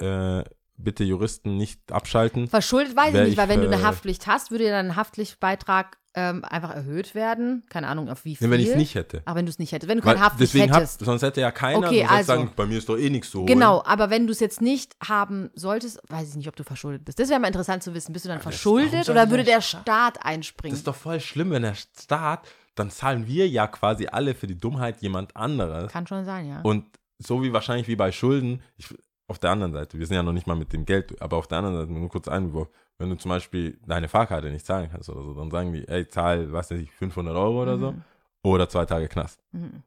äh, bitte Juristen nicht abschalten. Verschuldet weiß ich nicht, ich, weil wenn du äh, eine Haftpflicht hast, würde dein Haftpflichtbeitrag ähm, einfach erhöht werden. Keine Ahnung, auf wie viel. Nee, wenn ich es nicht hätte. Aber wenn du es nicht hättest. Wenn du keine Haftpflicht deswegen hab, hättest. sonst hätte ja keiner, Okay, also. sagen, bei mir ist doch eh nichts so. Genau, aber wenn du es jetzt nicht haben solltest, weiß ich nicht, ob du verschuldet bist. Das wäre mal interessant zu wissen. Bist du dann das- warum verschuldet oder der würde der Staat- Staat Das einspringen? ist doch voll schlimm, wenn der Staat, dann zahlen wir ja quasi alle für die Dummheit jemand anderes. Kann schon sein, ja. Und so wie wahrscheinlich wie bei Schulden, ich, auf der anderen Seite, wir sind ja noch nicht mal mit dem Geld, aber auf der anderen Seite, nur kurz Einwurf, wenn du zum Beispiel deine Fahrkarte nicht zahlen kannst oder so, dann sagen die, ey, zahl, was weiß ich, 500 Euro oder so Mhm. oder zwei Tage Knast. Mhm.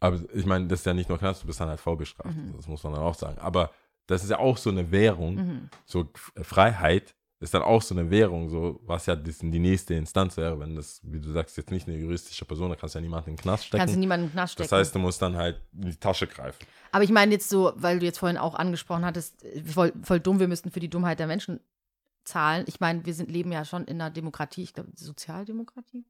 Aber ich meine, das ist ja nicht nur Knast, du bist dann halt vorbestraft, Mhm. das muss man dann auch sagen. Aber das ist ja auch so eine Währung, Mhm. so Freiheit ist dann auch so eine Währung, so was ja die nächste Instanz wäre, wenn das, wie du sagst, jetzt nicht eine juristische Person, da kannst du ja niemanden in den Knast stecken. Kannst du niemanden in den Knast stecken. das heißt, du musst dann halt in die Tasche greifen. Aber ich meine jetzt so, weil du jetzt vorhin auch angesprochen hattest, voll, voll dumm, wir müssten für die Dummheit der Menschen zahlen. Ich meine, wir sind, leben ja schon in einer Demokratie, ich glaube, Sozialdemokratie.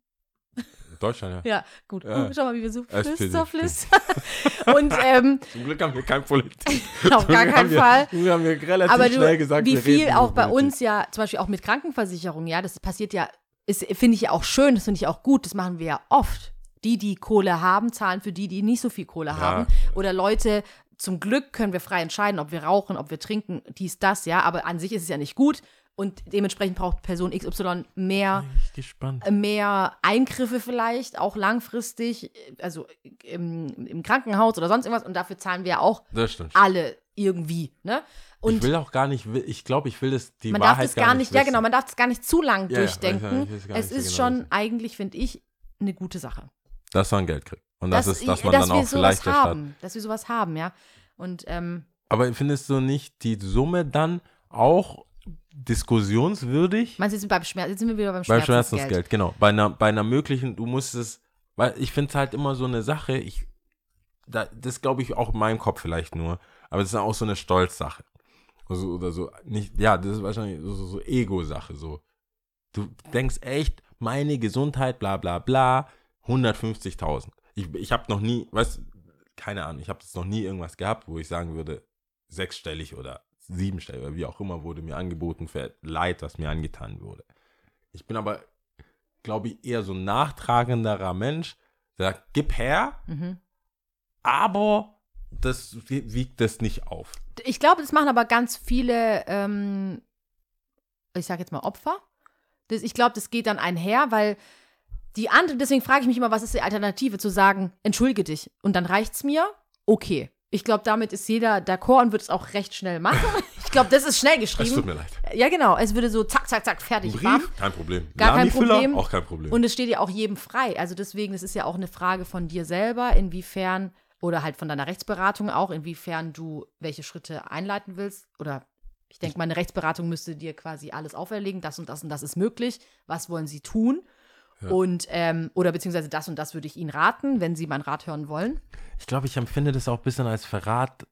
Deutschland, ja. Ja, gut. Ja. Schau mal, wie wir so so flüss. [laughs] Und ähm, Zum Glück haben wir kein Politik. [laughs] auf gar keinen wir, Fall. Glück haben wir relativ Aber du, schnell gesagt, wie wir viel auch bei Politik. uns ja, zum Beispiel auch mit Krankenversicherung, ja, das passiert ja, ist, finde ich ja auch schön, das finde ich auch gut, das machen wir ja oft. Die, die Kohle haben, zahlen für die, die nicht so viel Kohle haben. Oder Leute, zum Glück können wir frei entscheiden, ob wir rauchen, ob wir trinken, dies, das, ja, aber an sich ist es ja nicht gut. Und dementsprechend braucht Person XY mehr ich gespannt. mehr Eingriffe vielleicht, auch langfristig, also im, im Krankenhaus oder sonst irgendwas. Und dafür zahlen wir ja auch alle irgendwie. Ne? ich Und will auch gar nicht, ich glaube, ich will das, die man darf Wahrheit das gar nicht, ja wissen. genau, man darf das gar nicht zu lang Ja, ja, durchdenken. ich- ich gar es nicht so ist genau, schon was- eigentlich, finde ich, eine gute Sache. Dass man Geld kriegt. Und das, ist, dass man dass dann wir auch vielleicht haben, dass wir sowas haben, ja. Und ähm, Aber findest du nicht die Summe dann auch diskussionswürdig. Meinst du, jetzt sind, beim Schmerz, jetzt sind wir wieder beim Beim Schmerzensgeld? Schmerzensgeld, genau. Bei einer, bei einer möglichen, du musst es, weil ich finde es halt immer so eine Sache, ich, da, das glaube ich auch in meinem Kopf vielleicht nur, aber das ist auch so eine Stolzsache. Also, oder so, nicht, ja, das ist wahrscheinlich so, so, so Ego-Sache, so. Du denkst echt, meine Gesundheit, bla bla bla, 150.000. Ich, ich habe noch nie, weißt keine Ahnung, ich habe jetzt noch nie irgendwas gehabt, wo ich sagen würde, sechsstellig oder siebenstellig oder wie auch immer wurde mir angeboten für Leid, was mir angetan wurde. Ich bin aber, glaube ich, eher so ein nachtragenderer Mensch, der sagt, gib her, Mhm. aber das wie- wiegt das nicht auf. Ich glaube, das machen aber ganz viele, ähm, ich sage jetzt mal Opfer. Das, ich glaube, das geht dann einher, weil die andere, deswegen frage ich mich immer, was ist die Alternative, zu sagen, entschuldige dich und dann reicht's mir? Okay. Ich glaube, damit ist jeder d'accord und wird es auch recht schnell machen. [laughs] Ich glaube, das ist schnell Es tut geschrieben. mir leid. Ja, genau. Es würde so zack, zack, zack, fertig, bam. Brief? Kein Problem. Gar kein? Problem. Auch kein Problem. Und es steht ja auch jedem frei. Also deswegen, das ist ja auch eine Frage von dir selber, inwiefern, oder halt von deiner Rechtsberatung auch, inwiefern du welche Schritte einleiten willst. Oder ich denke, meine Rechtsberatung müsste dir quasi alles auferlegen, das und das und das ist möglich. Was wollen sie tun? Ja. Und, ähm, oder beziehungsweise das und das würde ich ihnen raten, wenn sie meinen Rat hören wollen. ich glaube, ich empfinde das auch ein bisschen als Verrat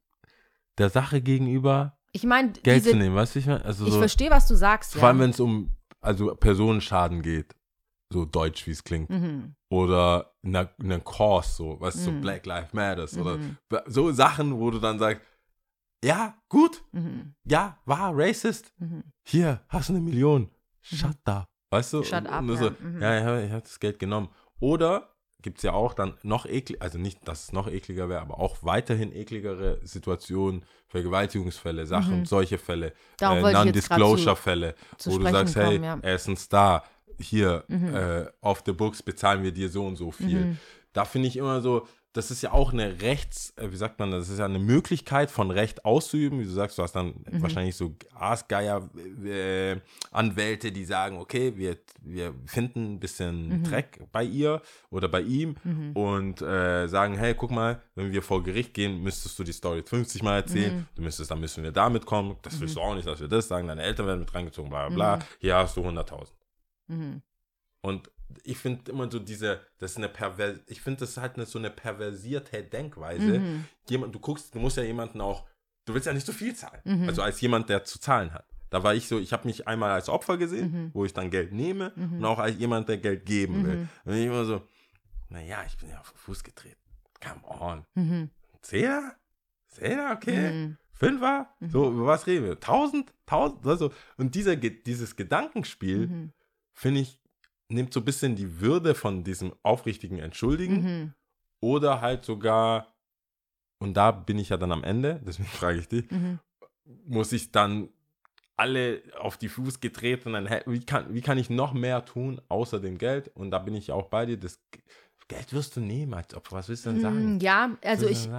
der Sache gegenüber, Ich meine, Geld diese, zu nehmen, weißt du? Ich, mein? also ich so, verstehe, was du sagst. vor ja. allem, wenn es um also Personenschaden geht, so deutsch, wie es klingt. Mhm. Oder eine, Cause, so, weißt du, so Mhm. Black Lives Matters oder Mhm. so Sachen, wo du dann sagst, ja, gut, Mhm. ja, war racist, Mhm. hier, hast du eine Million, shut up, weißt du? Shut up, nur ja, so, mhm. ja, ja, ich habe das Geld genommen. Oder gibt es ja auch dann noch eklig, also nicht, dass es noch ekliger wäre, aber auch weiterhin ekligere Situationen, Vergewaltigungsfälle, Sachen, Mhm. solche Fälle, äh, Non-Disclosure-Fälle, wo du sagst, hey, kommen, ja. er ist ein Star, hier, Mhm. äh, auf the books bezahlen wir dir so und so viel. Mhm. Da finde ich immer so, das ist ja auch eine Rechts, äh, wie sagt man, das ist ja eine Möglichkeit von Recht auszuüben. Wie du sagst, du hast dann Mhm. wahrscheinlich so Aasgeier äh, die sagen, okay, wir, wir finden ein bisschen Mhm. Dreck bei ihr oder bei ihm Mhm. und äh, sagen, hey, guck mal, wenn wir vor Gericht gehen, müsstest du die Story 50 Mal erzählen. Mhm. Du müsstest, dann müssen wir damit kommen. Das willst du auch nicht, dass wir das sagen. Deine Eltern werden mit reingezogen, bla bla bla. Hier hast du 100.000. Mhm. Und ich finde immer so diese, das ist eine pervers, ich finde das ist halt eine, so eine perversierte Denkweise. Mhm. Jemand, du guckst, du musst ja jemanden auch, du willst ja nicht so viel zahlen. Mhm. Also als jemand, der zu zahlen hat. Da war ich so, ich habe mich einmal als Opfer gesehen, Mhm. wo ich dann Geld nehme Mhm. und auch als jemand, der Geld geben will. Mhm. Und ich immer so, naja, ich bin ja auf den Fuß getreten. Come on. Mhm. Zehner? Zehner, okay. Mhm. Fünfer? Mhm. So, über was reden wir? Tausend? Tausend? Also, und dieser, dieses Gedankenspiel, finde ich, nimmt so ein bisschen die Würde von diesem aufrichtigen Entschuldigen Mhm. oder halt sogar, und da bin ich ja dann am Ende, [laughs] deswegen frage ich dich, Mhm. muss ich dann alle auf die Fuß getreten, dann, wie kann, wie kann ich noch mehr tun außer dem Geld? Und da bin ich auch bei dir, das Geld wirst du nehmen, als ob, was willst du denn sagen? Mm, Ja, also ich,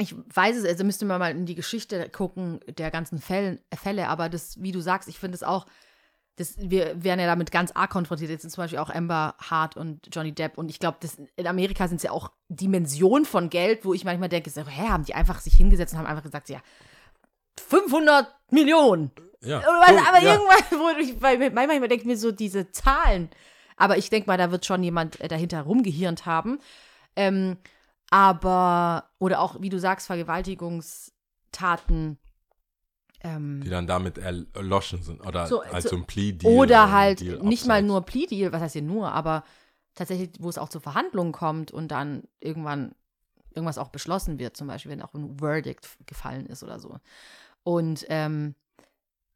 ich weiß es, also müsste man mal in die Geschichte gucken der ganzen Fällen, Fälle, aber das, wie du sagst, ich finde es auch, das, wir werden ja damit ganz arg konfrontiert. Jetzt sind zum Beispiel auch Amber Hart und Johnny Depp und ich glaube, in Amerika sind es ja auch Dimensionen von Geld, wo ich manchmal denke, so, hä, haben die einfach sich hingesetzt und haben einfach gesagt, ja, 500 Millionen. Ja. So, aber ja. irgendwann, [laughs] wo ich, weil manchmal denke ich mir so diese Zahlen. Aber ich denke mal, da wird schon jemand äh, dahinter rumgehirnt haben. Ähm, aber, oder auch, wie du sagst, Vergewaltigungstaten. Ähm, die dann damit erloschen sind oder So, als so- so ein Plea-Deal. oder halt Deal nicht mal nur Plea-Deal, was heißt hier nur, aber tatsächlich, wo es auch zu Verhandlungen kommt und dann irgendwann irgendwas auch beschlossen wird, zum Beispiel, wenn auch ein Verdict gefallen ist oder so. Und ähm,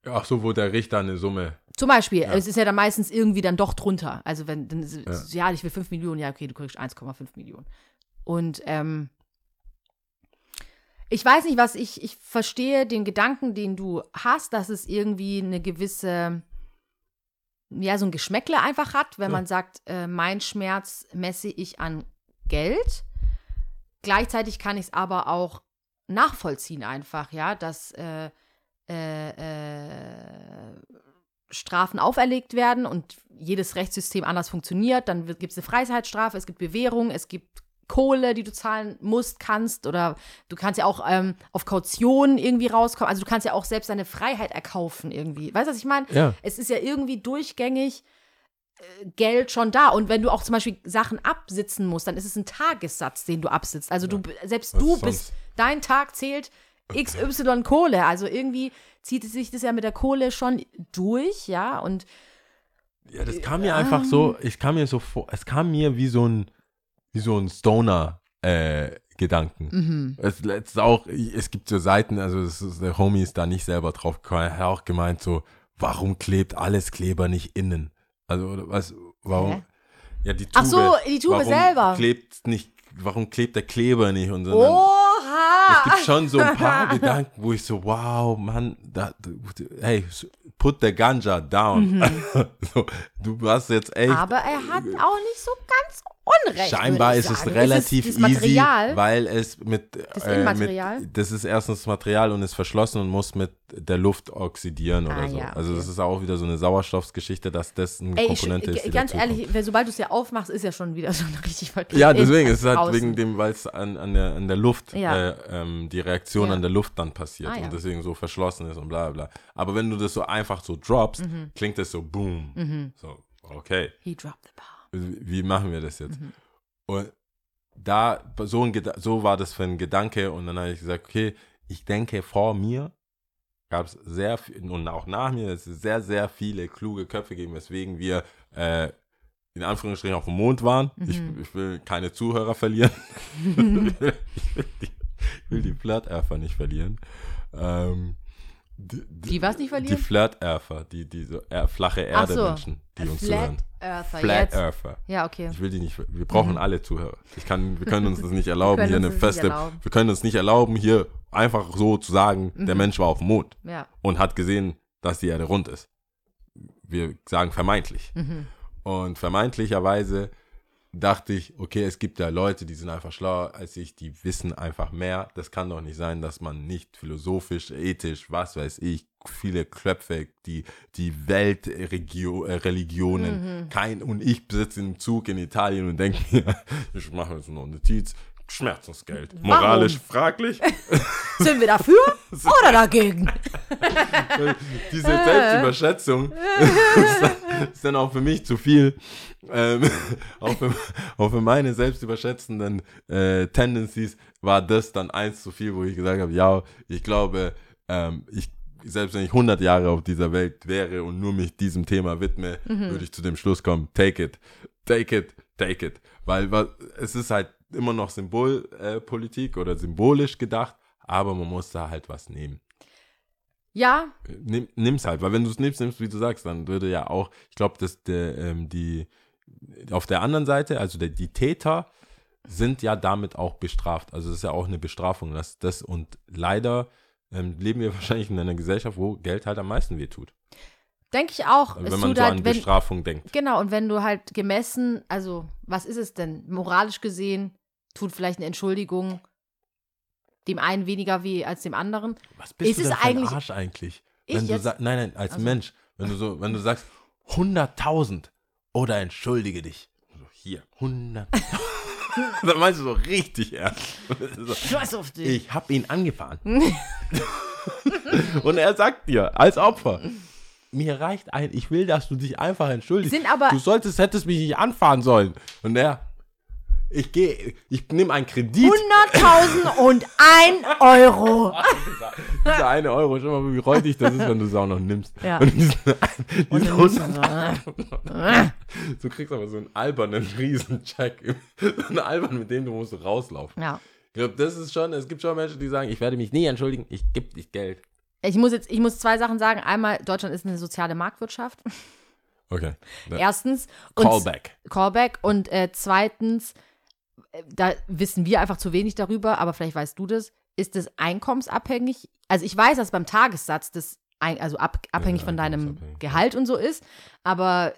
Ach so, wo der Richter eine Summe. Zum Beispiel, Ja. es ist ja dann meistens irgendwie dann doch drunter. Also wenn, dann ist, Ja. ja. ich will 5 Millionen, ja, okay, du kriegst 1,5 Millionen. Und ähm, ich weiß nicht, was ich, ich verstehe den Gedanken, den du hast, dass es irgendwie eine gewisse, ja, so ein Geschmäckle einfach hat, wenn Ja. man sagt, äh, mein Schmerz messe ich an Geld. Gleichzeitig kann ich es aber auch nachvollziehen einfach, ja, dass äh, äh, äh, Strafen auferlegt werden und jedes Rechtssystem anders funktioniert. Dann gibt es eine Freiheitsstrafe, es gibt Bewährung, es gibt Kohle, die du zahlen musst, kannst. Oder du kannst ja auch ähm, auf Kaution irgendwie rauskommen. Also du kannst ja auch selbst deine Freiheit erkaufen irgendwie. Weißt du, was ich meine? Ja. Es ist ja irgendwie durchgängig äh, Geld schon da. Und wenn du auch zum Beispiel Sachen absitzen musst, dann ist es ein Tagessatz, den du absitzt. Also du, selbst Was du sonst? bist, dein Tag zählt XY Kohle. Also irgendwie zieht sich das ja mit der Kohle schon durch, ja. Und Ja, das kam mir einfach so, ich kam mir so vor, es kam mir wie so ein, wie so ein Stoner, äh, Gedanken. mhm. Es, es auch, es gibt so Seiten, also ist, der Homie ist da nicht selber drauf gekommen, er hat auch gemeint so, warum klebt alles Kleber nicht innen? Also, was, warum? Hä? Ja, die Tube. Ach so, die Tube warum selber. Klebt nicht, warum klebt der Kleber nicht? Und so, dann- Oha! es gibt schon so ein [laughs] paar Gedanken, wo ich so, wow, Mann, da, hey, put the ganja down. [laughs] so, du hast jetzt echt. Mhm. Aber er hat auch nicht so ganz Unrecht. Scheinbar ist ich es relativ ist es easy, Material, weil es mit, Das äh, mit das ist erstens Material und ist verschlossen und muss mit der Luft oxidieren oder Ah, so. ja, Also okay. das ist auch wieder so eine Sauerstoffgeschichte, dass das eine Ey, ich, Komponente ist. die ganz ehrlich, weil sobald du es ja aufmachst, ist ja schon wieder so eine richtig verkehrt. Ja, deswegen ist es halt Außen. wegen dem, weil es an, an, der, an der Luft, Ja. äh, ähm, die Reaktion Ja. an der Luft dann passiert Ah, und deswegen so verschlossen ist und bla bla. Aber wenn du das so einfach so droppst, Mhm. klingt das so boom. So, okay, He dropped the bar. wie wie machen wir das jetzt? Mhm. Und da, so, ein, so war das für ein Gedanke und dann habe ich gesagt, okay, ich denke, vor mir gab es sehr viel, und auch nach mir, es sehr, sehr viele kluge Köpfe gegeben, weswegen wir äh, in Anführungsstrichen auf dem Mond waren. Ich, Mhm. ich will keine Zuhörer verlieren. [laughs] [laughs] ich, will, ich, die, ich will die Flat Earther nicht verlieren. Ähm, die, Die was nicht verlieren? Die Flat Earther, die, die so äh, flache Ach Erde so. Menschen, die uns Flat zuhören. Earther. Flat jetzt. Earther. Ja, okay. Ich will die nicht, wir brauchen alle Zuhörer. Ich kann, wir können uns das nicht [laughs] erlauben, hier eine feste, wir können uns nicht erlauben, hier einfach so zu sagen, Mhm. der Mensch war auf dem Mond Ja. und hat gesehen, dass die Erde rund ist. Wir sagen vermeintlich. Mhm. Und vermeintlicherweise dachte ich, okay, es gibt ja Leute, die sind einfach schlauer als ich, die wissen einfach mehr. Das kann doch nicht sein, dass man nicht philosophisch, ethisch, was weiß ich, viele Köpfe, die, die Weltreligionen, kein, und ich sitze im Zug in Italien und denke mir, [laughs] ich mache jetzt noch eine Notiz, Schmerzensgeld. Moralisch fraglich. [laughs] Sind wir dafür [laughs] oder dagegen? [laughs] Diese Selbstüberschätzung ist, dann, auch für mich zu viel. Ähm, auch, für, auch für meine selbstüberschätzenden äh, Tendencies war das dann eins zu viel, wo ich gesagt habe, ja, ich glaube, ähm, ich, selbst wenn ich 100 Jahre auf dieser Welt wäre und nur mich diesem Thema widme, würde ich zu dem Schluss kommen, take it, take it, take it. Weil, weil es ist halt immer noch Symbolpolitik äh, oder symbolisch gedacht, aber man muss da halt was nehmen Ja, nimm, nimm's halt, weil wenn du es nimmst, nimmst, wie du sagst, dann würde ja auch, ich glaube, dass der, ähm, die auf der anderen Seite, also der, die Täter sind ja damit auch bestraft. Also es ist ja auch eine Bestrafung. Das, das und leider ähm, leben wir [laughs] wahrscheinlich in einer Gesellschaft, wo Geld halt am meisten wehtut. denke ich auch. Also wenn man so halt, an wenn, Bestrafung denkt. Genau, und wenn du halt gemessen, also was ist es denn? Moralisch gesehen tut vielleicht eine Entschuldigung dem einen weniger weh als dem anderen. Was bist ist du denn für ein eigentlich- Arsch eigentlich? Ich Wenn du jetzt? sag, nein, nein, als Also- Mensch, wenn du so, wenn du sagst 100.000 oder entschuldige dich. So, hier, 100. [laughs] dann meinst du so richtig ernst. so, Scheiß auf dich. Ich habe ihn angefahren. [laughs] Und er sagt dir, als Opfer, mir reicht ein, ich will, dass du dich einfach entschuldigst. Sind aber- du solltest, hättest mich nicht anfahren sollen. Und er, ich gehe, ich nehme einen Kredit. 100.000 und ein Euro. [laughs] Dieser eine Euro, schau mal, wie räudig das ist, wenn du es auch noch nimmst. Ja. Und diesen, Und diesen 100 Du kriegst aber so einen albernen Riesencheck. So einen albernen, mit dem du musst rauslaufen. Ja. Ich glaube, das ist schon, es gibt schon Menschen, die sagen, ich werde mich nie entschuldigen, ich gebe dich Geld. Ich muss jetzt, ich muss zwei Sachen sagen. Einmal, Deutschland ist eine soziale Marktwirtschaft. Okay. Erstens. Und Callback. Callback. Und äh, zweitens, da wissen wir einfach zu wenig darüber, aber vielleicht weißt du das. Ist das einkommensabhängig? Also ich weiß, dass beim Tagessatz das ein, also ab, abhängig Ja, von deinem einkommensabhängig. Gehalt und so ist, aber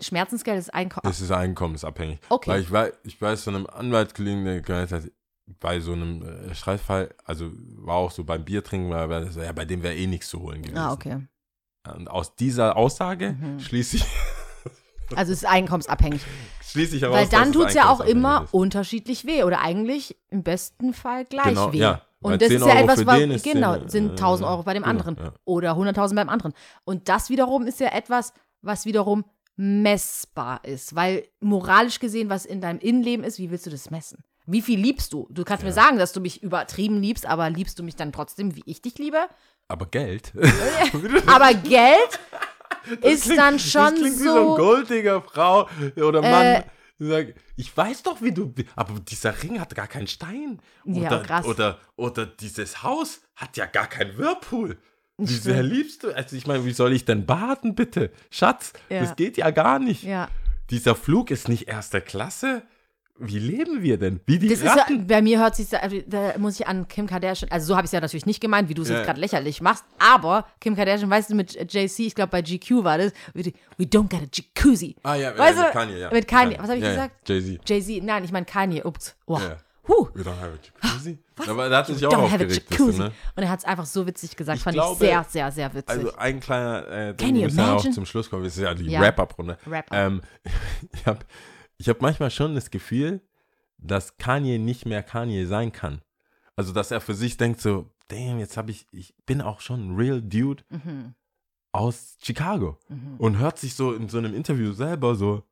Schmerzensgeld ist Einkommen. Es ist einkommensabhängig. Okay. Weil ich weiß, ich weiß von einem Anwaltskollegen, der gesagt hat, bei so einem äh, Streitfall, also war auch so beim Biertrinken, war war ja, bei dem wäre eh nichts zu holen gewesen. Ah, okay. Und aus dieser Aussage Mhm. schließe ich, Also es ist einkommensabhängig. Schließe ich heraus, Weil dann tut es ja auch immer ist. unterschiedlich weh oder eigentlich im besten Fall gleich Genau, weh. ja. Und das 10 ist ja Euro etwas, was, genau, 10, sind äh, 1000 Euro bei dem genau, anderen ja. oder 100.000 beim anderen. Und das wiederum ist ja etwas, was wiederum messbar ist. Weil moralisch gesehen, was in deinem Innenleben ist, wie willst du das messen? Wie viel liebst du? Du kannst mir sagen, dass du mich übertrieben liebst, aber liebst du mich dann trotzdem, wie ich dich liebe? Aber Geld. [laughs] Aber Geld ist klingt- dann schon das klingt wie so so. eine goldige Frau oder Mann. Äh, ich weiß doch, wie du. Aber dieser Ring hat gar keinen Stein. Ja, Oder, krass. oder, oder dieses Haus hat ja gar keinen Whirlpool. Wie sehr liebst du? Also, ich meine, wie soll ich denn baden, bitte? Schatz, Ja. das geht ja gar nicht. ja. Dieser Flug ist nicht erster Klasse. Wie leben wir denn? Wie die Das ist Ratten? bei mir hört sich da, da muss ich an Kim Kardashian, also so habe ich es ja natürlich nicht gemeint, wie du es Ja. jetzt gerade lächerlich machst, aber Kim Kardashian, weißt du, mit JC, ich glaube bei GQ war das, we don't get a jacuzzi. ah, ja, weißt ja, du, mit Kanye, ja. mit Kanye. Was habe ich ja, gesagt? Ja, Jay-Z. Jay-Z, nein, ich meine Kanye, ups. Oh. Ja. Huh. We don't have a jacuzzi. Aber da hat sich auch Don't have a aufgeregt. jacuzzi. bisschen, ne? Und er hat es einfach so witzig gesagt, Ich fand glaube, ich sehr, sehr, sehr witzig. Also ein kleiner äh, Ding, wir müssen ja auch zum Schluss kommen. Das ist ja die Ja. Wrap-Up-Runde. Wrap-up. Ähm, [laughs] ich habe ich hab manchmal schon das Gefühl, dass Kanye nicht mehr Kanye sein kann. Also, dass er für sich denkt so, damn, jetzt habe ich, ich bin auch schon ein real Dude mhm. aus Chicago. Mhm. Und hört sich so in so einem Interview selber so,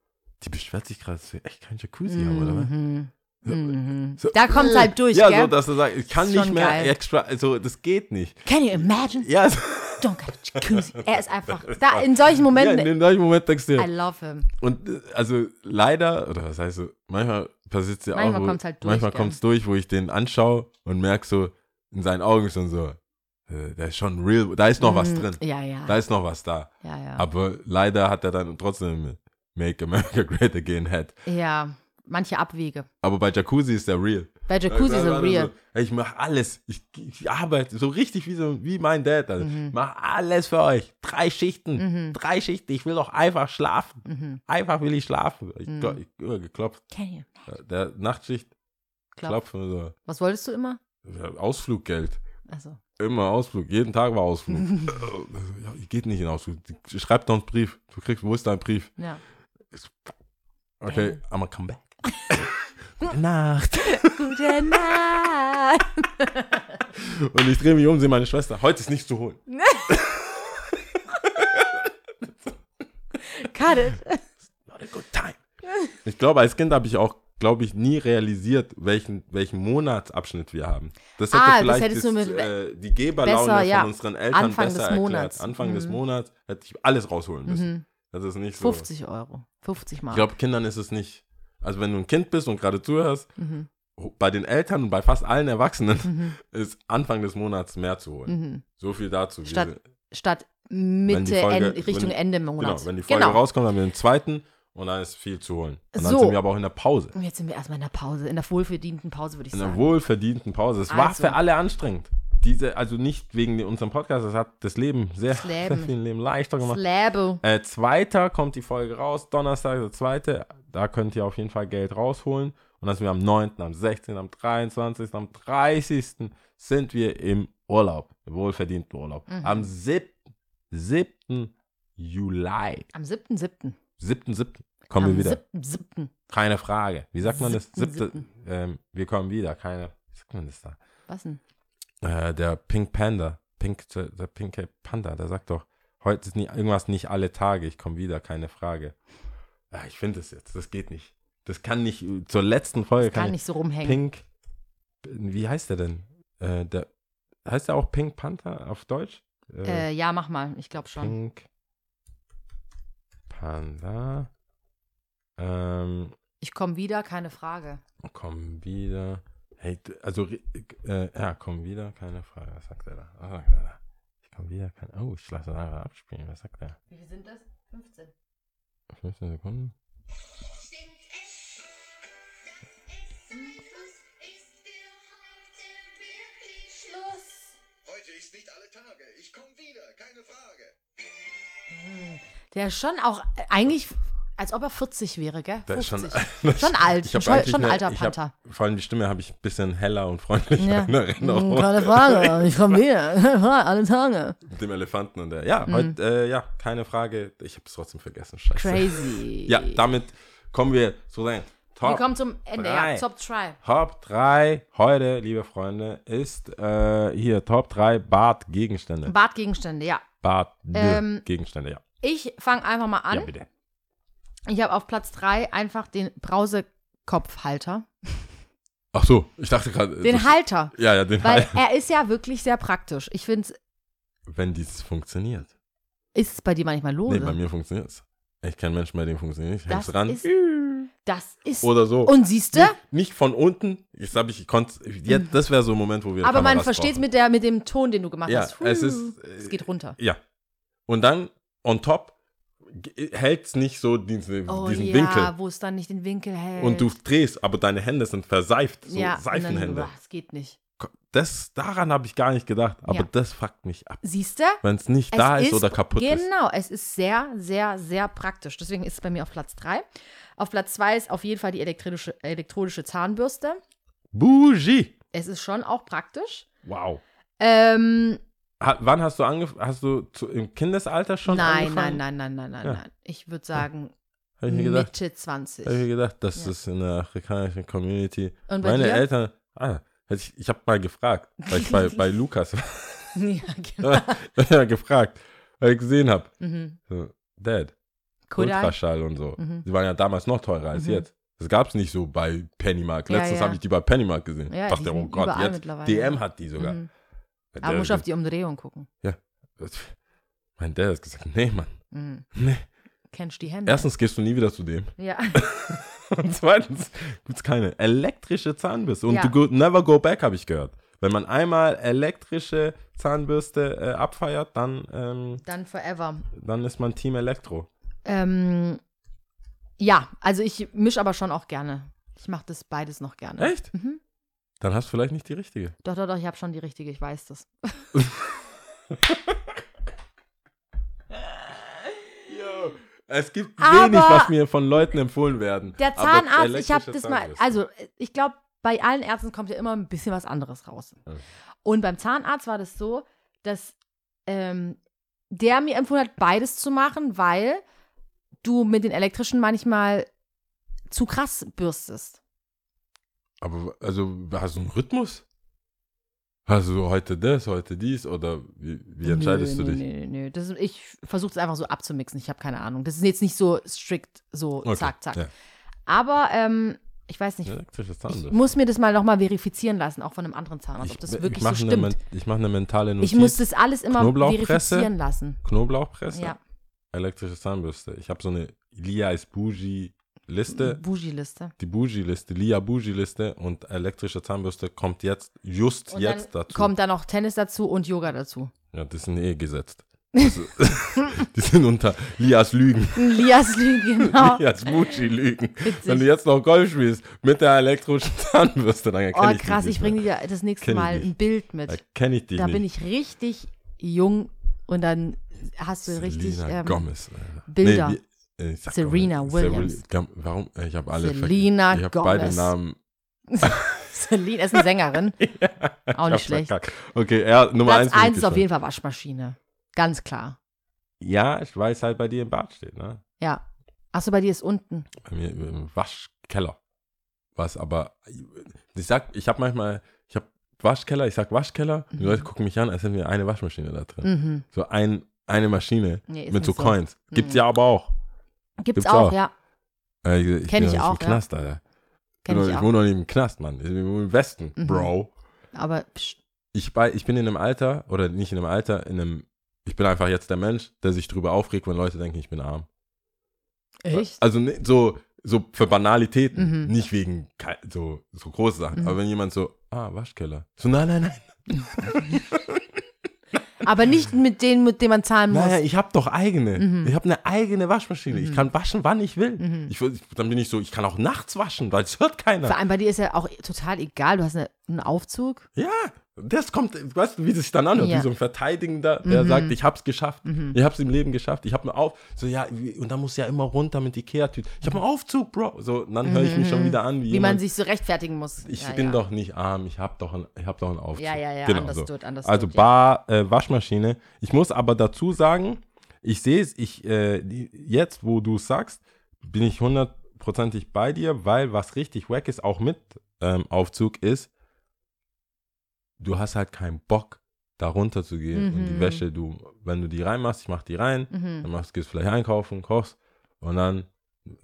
die beschwert sich gerade, dass wir echt kein Jacuzzi haben, oder was? Mhm. Mhm. So, Da kommt es halt durch, Ja, gell? so, dass er sagt, ich kann nicht mehr geil. extra, also das geht nicht. Can you imagine? Ja, so, Don't get a jacuzzi. Er ist einfach, da in solchen ja Momenten, in dem solchen Moment denkst du I love him. Und äh, also leider, oder was heißt so, manchmal passiert es ja Manchmal auch. wo- kommt's halt durch, Manchmal kommt es durch, wo ich den anschaue und merke so, in seinen Augen schon so, äh, der ist schon real, da ist noch was Mhm. drin. Ja, ja. Da ist noch was da. ja, ja. Aber leider hat er dann trotzdem Make America [laughs] Great Again Head. Ja, manche Abwege. Aber bei Jacuzzi ist der real. Bei Jacuzzi er real. So, ich mache alles. Ich, ich arbeite so richtig wie, so, wie mein Dad. Also, Mhm. Ich mache alles für euch. Drei Schichten. Mhm. Drei Schichten. Ich will doch einfach schlafen. Mhm. Einfach will ich schlafen. Ich, Mhm. ich, ich geklopft. Can you? Der Nachtschicht Klopf. klopfen so. Was wolltest du immer? Ausfluggeld. Also. Immer Ausflug. Jeden Tag war Ausflug. [laughs] ja, geht nicht in Ausflug. Schreib doch einen Brief. Du kriegst, wo ist dein Brief? Ja. Okay, I'm gonna come back. [laughs] Gute Nacht. [laughs] Gute Nacht. Und ich drehe mich um, sehe meine Schwester. Heute ist nichts zu holen. [laughs] Cut it. Not a good time. Ich glaube, als Kind habe ich auch, glaube ich, nie realisiert, welchen, welchen Monatsabschnitt wir haben. Das hätte Ah, das vielleicht hättest du mit- äh, die Geberlaune besser, ja. von unseren Eltern Anfang besser des erklärt. Monats. Anfang des Mhm. Monats hätte ich alles rausholen müssen. Mhm. Das ist nicht so. 50 Euro. 50 Mal. Ich glaube, Kindern ist es nicht. Also wenn du ein Kind bist und gerade zuhörst, Mhm. bei den Eltern und bei fast allen Erwachsenen Mhm. [laughs] ist Anfang des Monats mehr zu holen. Mhm. So viel dazu. Statt Statt Mitte, Folge- Ende, Richtung wenn- Ende genau, Monats. wenn die Folge rauskommt, haben wir den zweiten und dann ist viel zu holen. Und dann So. sind wir aber auch in der Pause. Und jetzt sind wir erstmal in der Pause, in der wohlverdienten Pause, würde ich In sagen. wohlverdienten Pause. Es war Also. für alle anstrengend. Diese, also nicht wegen unserem Podcast, das hat das Leben sehr, Das Leben. [laughs] sehr viel Leben leichter gemacht. Slabo. Äh, zweiter kommt die Folge raus, Donnerstag, der zweite. Da könnt ihr auf jeden Fall Geld rausholen. Und dann sind wir am 9., am 16., am 23., am 30. sind wir im Urlaub, im wohlverdienten Urlaub. Mhm. Am 7. 7. Juli. Am 7.7. 7.7. kommen Am wir wieder. 7.7. Keine Frage. Wie sagt man das? Siebten, Siebte, siebten. ähm, wir kommen wieder. Keine. Wie sagt man das da? Was denn? Äh, der Pink Panda. Pink, der, der pinke Panda, der sagt doch, heute ist nie, irgendwas nicht alle Tage. Ich komme wieder, keine Frage. Ja, ich finde es jetzt. Das geht nicht. Das kann nicht. Zur letzten Folge Kann kann, nicht so rumhängen. Pink. Wie heißt der denn? Äh, der, heißt der auch Pink Panther auf Deutsch? Äh, ja, mach mal. Ich glaube schon. Pink Panda. Ähm, Ich komme wieder, keine Frage. komm wieder. Hey, also, äh, ja, komm wieder, keine Frage. Was sagt er da? Was sagt er da? Ich komm wieder, kein. Oh, ich lasse einfach abspielen. Was sagt er? Wie viel sind das? 15. 15 Sekunden. Keine Frage. Der ist schon auch, äh, eigentlich Als ob er 40 wäre, gell? Der ist schon, 50. [laughs] Schon alt, Ich schon- schon eine- alter ich hab, Panther. Vor allem die Stimme habe ich ein bisschen heller und freundlicher Ja. in Erinnerung. Keine Frage, [laughs] ich komme wieder. [laughs] Alle Tage. Mit dem Elefanten und der. Ja, Mhm. heute, äh, ja, keine Frage. Ich habe es trotzdem vergessen. Scheiße. Crazy. Ja, damit kommen wir zu den Top. Wir kommen zum Ende, drei. ja. Top 3. Top 3 heute, liebe Freunde, ist äh, hier Top 3 Badgegenstände. Bartgegenstände, ja. Ähm, Badgegenstände, ja. Ich fange einfach mal an. Ja, bitte. Ich habe auf Platz 3 einfach den Brausekopfhalter. Ach so, ich dachte gerade. Den das- Halter. Ja, ja, den Weil Halt. er ist ja wirklich sehr praktisch. Ich finde, Wenn dieses funktioniert. ist es bei dir manchmal lose? Nee, bei mir funktioniert es. Ich kenne Menschen, bei denen funktioniert nicht. das Hängst ran. ist, das ist. Oder so. und siehst du? nicht, nicht von unten. Ich habe ich konnte. Jetzt, das wäre so ein Moment, wo wir. Aber man Kameras versteht es mit, der- mit dem Ton, den du gemacht Ja, hast. es ist, Es äh, geht runter. Ja. Und dann on top hält es nicht so diese, Oh diesen ja, Winkel. wo es dann nicht den Winkel hält. Und du drehst, aber deine Hände sind verseift. So ja, Seifenhände. Dann, boah, es geht nicht. Das, daran habe ich gar nicht gedacht. Aber Ja. das fuckt mich ab. Siehst du? Wenn es nicht da ist, oder kaputt ist. Genau, es ist sehr, sehr, sehr praktisch. Deswegen ist es bei mir auf Platz 3. Auf Platz 2 ist auf jeden Fall die elektrische, elektronische Zahnbürste. Bougie. Es ist schon auch praktisch. Wow. Ähm, Ha, wann hast du angefangen? Hast du zu, im Kindesalter schon nein, angefangen? nein, nein, nein, nein, nein, Ja. nein. Ich würde sagen Habe ich gedacht. Mitte 20. Habe ich mir gedacht, das Ja. ist in der afrikanischen Community. Und Meine dir? Eltern, ah, ich, ich habe mal gefragt, weil ich bei, [laughs] bei Lukas ja, [laughs] genau. ja, gefragt, weil ich gesehen habe. Mhm. So, Dad, Kodai? Ultraschall und so. Mhm. Die waren ja damals noch teurer als Mhm. jetzt. Das gab es nicht so bei Pennymark. Ja, Letztens ja. habe ich die bei Pennymark gesehen. Ja, ich dachte, oh Gott, jetzt DM ja. hat die sogar. Mhm. Der- Aber musst auf die Umdrehung gucken. mein Dad hat gesagt, nee, Mann, Mhm. nee. Kennst die Hände? Erstens gehst du nie wieder zu dem. Ja. [laughs] Und zweitens gibt es keine elektrische Zahnbürste. Und Ja. du never go back, habe ich gehört. Wenn man einmal elektrische Zahnbürste äh, abfeiert, dann, ähm, Dann forever. dann ist man Team Elektro. Ähm, ja, also ich mische aber schon auch gerne. Ich mache das beides noch gerne. Echt? Mhm. Dann hast du vielleicht nicht die richtige. Doch, doch, doch, ich habe schon die richtige, ich weiß das. [laughs] Es gibt Aber- wenig, was mir von Leuten empfohlen werden. Der Zahnarzt, ich habe das mal, also ich glaube, bei allen Ärzten kommt ja immer ein bisschen was anderes raus. Ja. Und beim Zahnarzt war das so, dass ähm, der mir empfohlen hat, beides zu machen, weil du mit den elektrischen manchmal zu krass bürstest. Aber also hast du einen Rhythmus? Hast du heute das, heute dies oder wie, wie entscheidest nö, du dich? Nö, nö, nö. Das, ist- ich versuche es einfach so abzumixen. Ich habe keine Ahnung. Das ist jetzt nicht so strikt, so Okay, zack, zack. ja. Aber ähm, ich weiß nicht. Elektrische Ich muss mir das mal nochmal verifizieren lassen, auch von einem anderen Zahnarzt, ob Ich, das ich wirklich so mache eine, stimmt. men- ich mache eine mentale Notiz. Ich muss das alles immer verifizieren lassen. Knoblauchpresse, Ja, elektrische Zahnbürste. Ich habe so eine Lia ist Bougie-Liste. Bougie-Liste. Die Bougie-Liste, Lia Bougie-Liste und elektrische Zahnbürste kommt jetzt, just Und jetzt dann dazu. kommt da noch Tennis dazu und Yoga dazu. Ja, das sind eh gesetzt. Das, [laughs] die sind unter Lias Lügen. Lias Lüge, [laughs] genau. Lias Bougie-Lügen. Wenn du jetzt noch Golf spielst mit der elektrischen Zahnbürste, dann Oh, erkenne ich krass, dich ich nicht bringe mehr. dir das nächste Kenn ich Mal ein Bild mit. Da kenne ich dich Da nicht. bin ich richtig jung und dann hast du richtig Selena ähm, Gomez. Bilder. Nee, Serena Gomez. Williams. Gam- Warum? Äh, Ich habe alle Selena Ich habe beide. Namen. [laughs] Celine ist eine Sängerin. [laughs] Auch Ich nicht schlecht. Okay, ja, Nummer Platz eins. 1 ist auf jeden Fall Waschmaschine. Ganz klar. Ja, ich weiß halt bei dir im Bad steht, ne? Ja. Achso, bei dir ist unten. Bei mir im Waschkeller. Was aber, ich sag, ich habe manchmal, ich habe Waschkeller, ich sag Waschkeller, die Mhm. Leute gucken mich an, als hätten wir eine Waschmaschine da drin. Mhm. So ein, eine Maschine Nee, mit so. Coins. Gibt's Mhm. ja aber auch. Gibt's, Gibt's auch, auch. ja. Äh, ich Kenn ich doch nicht auch, im ja. Knast, Alter. Kenn ich, ich ich wohne doch nicht im Knast, Mann. Ich wohne im Westen, Mhm. Bro. Aber Ich, bei, ich bin in einem Alter, oder nicht in einem Alter, in einem, ich bin einfach jetzt der Mensch, der sich drüber aufregt, wenn Leute denken, ich bin arm. echt? Also ne- so, so für Banalitäten, Mhm. nicht wegen so, so große Sachen. Mhm. Aber wenn jemand so, ah, Waschkeller. So, nein, nein, nein. [laughs] Aber nicht mit denen, mit denen man zahlen muss. Naja, ich habe doch eigene. Mhm. Ich habe eine eigene Waschmaschine. Ich Mhm. kann waschen, wann ich will. Mhm. Ich, dann bin ich so, ich kann auch nachts waschen, weil es hört keiner. Vor allem bei dir ist ja auch total egal. Du hast eine, einen Aufzug. Ja, Das kommt, weißt du, wie das sich dann anhört, Ja. wie so ein Verteidigender, der Mhm. sagt, ich hab's geschafft, Mhm. ich hab's im Leben geschafft, ich hab mir auf, so ja, wie- und dann muss ja immer runter mit Ikea-Tüten. Ich hab einen Aufzug, Bro. So, und dann höre ich mich schon wieder an, wie, Mhm. Wie man jemand, sich so rechtfertigen muss. ich ja, bin ja. doch nicht arm, ich hab doch, ein, ich hab doch einen Aufzug. Ja, ja, ja, genau, anders so. tut, anders Also. Bar, äh, Waschmaschine. Ich muss aber dazu sagen, ich sehe es, ich, äh, jetzt, wo du sagst, bin ich hundertprozentig bei dir, weil was richtig wack ist, auch mit ähm, Aufzug, ist, du hast halt keinen Bock, da runter zu gehen und die Mhm. Wäsche, du, wenn du die reinmachst, ich mach die rein, Mhm. dann machst, gehst vielleicht einkaufen, kochst und dann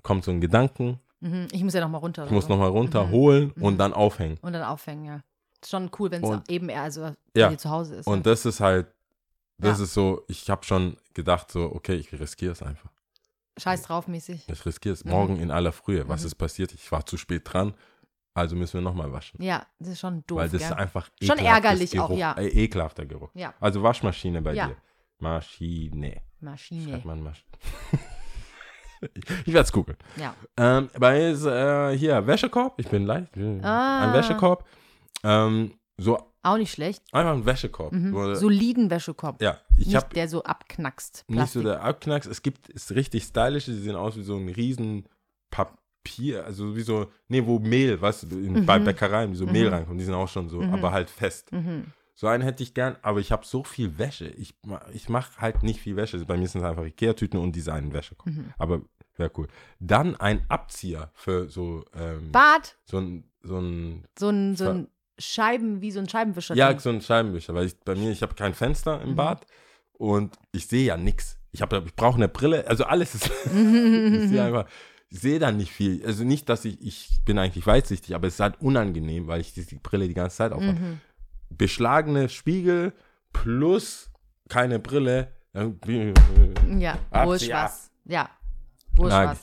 kommt so ein Gedanken, Mhm. Ich muss ja noch mal runter. ich muss nochmal runter, Mhm. holen Mhm. und dann aufhängen. Und dann aufhängen, ja. Ist schon cool, wenn es eben eher also Ja. zu Hause ist. Und ja. das ist halt, das Ja. ist so, ich habe schon gedacht, so, okay, ich riskiere es einfach. Scheiß drauf mäßig. Ich riskiere es Mhm. morgen in aller Frühe. Was Mhm. ist passiert? Ich war zu spät dran, also müssen wir nochmal waschen. Ja, das ist schon doof. Weil das gell? ist einfach Schon ärgerlich auch, Geruch, ja. Äh, ekelhafter Geruch. Ja. Also Waschmaschine bei Ja. dir. Maschine. Maschine. Schreibt man Masch [laughs] ich werde es googeln. Ja. Ähm, bei äh, hier Wäschekorb. Ich bin leicht. Ah. Ein Wäschekorb. Ähm, so Auch nicht schlecht. einfach ein Wäschekorb. Mhm. Wo- Soliden Wäschekorb. ja, ich nicht habe der so abknackst. nicht Plastik. so der Abknacks. Es gibt ist richtig stylisch, die sehen aus wie so ein riesen Papier, also wie so, nee, wo Mehl, weißt du, in, bei Mhm. Bäckereien, wie so Mhm. Mehl reinkommt, die sind auch schon so, Mhm. aber halt fest. mhm. So einen hätte ich gern, aber ich habe so viel Wäsche. Ich, ich mache halt nicht viel Wäsche. Bei mir sind es einfach Ikea-Tüten und Design-Wäsche. Mhm. Aber wäre cool. Dann ein Abzieher für so, ähm, Bad, so ein, so ein, so ein, so ein Scheiben, wie so ein Scheibenwischer. ja, so ein Scheibenwischer, weil ich bei mir, ich habe kein Fenster im Mhm. Bad und ich sehe ja nichts. Ich, hab- ich brauche eine Brille, also alles ist, [laughs] [laughs] ich sehe einfach, sehe da nicht viel. Also nicht, dass ich, ich bin eigentlich weitsichtig, aber es ist halt unangenehm, weil ich die, die Brille die ganze Zeit aufhabe. Mhm. Beschlagene Spiegel plus keine Brille. äh, Ja, wo ist Abzieher. was? Ja, wo ist Mag was?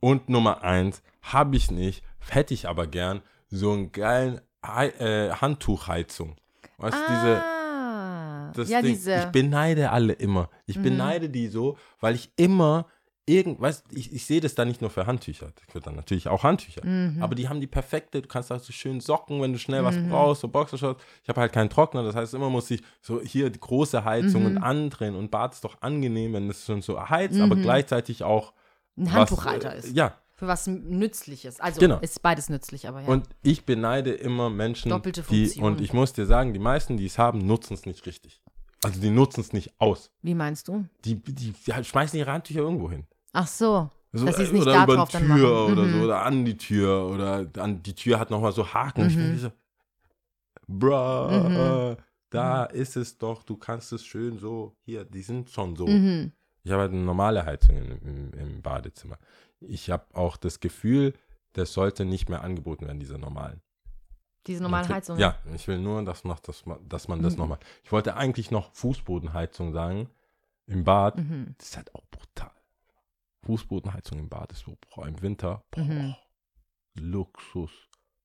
Und Nummer eins, habe ich nicht, hätte ich aber gern, so einen geilen äh, Handtuchheizung. Weißt du, diese, ah, das ja, Ding, diese. ich beneide alle immer. Ich Mhm. beneide die so, weil ich immer irgend, weißt ich, ich sehe das dann nicht nur für Handtücher. Ich würde dann natürlich auch Handtücher. Mhm. Aber die haben die perfekte, du kannst halt so schön socken, wenn du schnell was Mhm. brauchst, so Boxershorts. Ich habe halt keinen Trockner, das heißt, immer muss ich so hier die große Heizung und Mhm. andrehen und Bad ist doch angenehm, wenn es schon so heizt, aber Mhm. gleichzeitig auch ein was, Handtuchhalter äh, ist. Ja, Für was Nützliches. Also Genau. ist beides nützlich, aber ja. und ich beneide immer Menschen, Doppelte die, Funktion. und ich muss dir sagen, die meisten, die es haben, nutzen es nicht richtig. Also die nutzen es nicht aus. Wie meinst du? Die, die, die schmeißen ihre Handtücher irgendwo hin. Ach so. So, Dass sie es äh, nicht oder da über drauf die Tür oder Mhm. so, oder an die Tür oder an die Tür hat nochmal so Haken. Ich Mhm. bin so, bruh, Mhm. da ist es doch, du kannst es schön so, hier, die sind schon so. Mhm. Ich habe halt eine normale Heizung im, im, im Badezimmer. Ich habe auch das Gefühl, das sollte nicht mehr angeboten werden, diese normalen. Diese normalen Ich will- Heizungen. Ja, ich will nur, dass, man- dass, man, dass man das Mhm. nochmal. Ich wollte eigentlich noch Fußbodenheizung sagen im Bad. Mhm. Das ist halt auch brutal. Fußbodenheizung im Bad ist so, boah, im Winter, boah, Mhm. Luxus,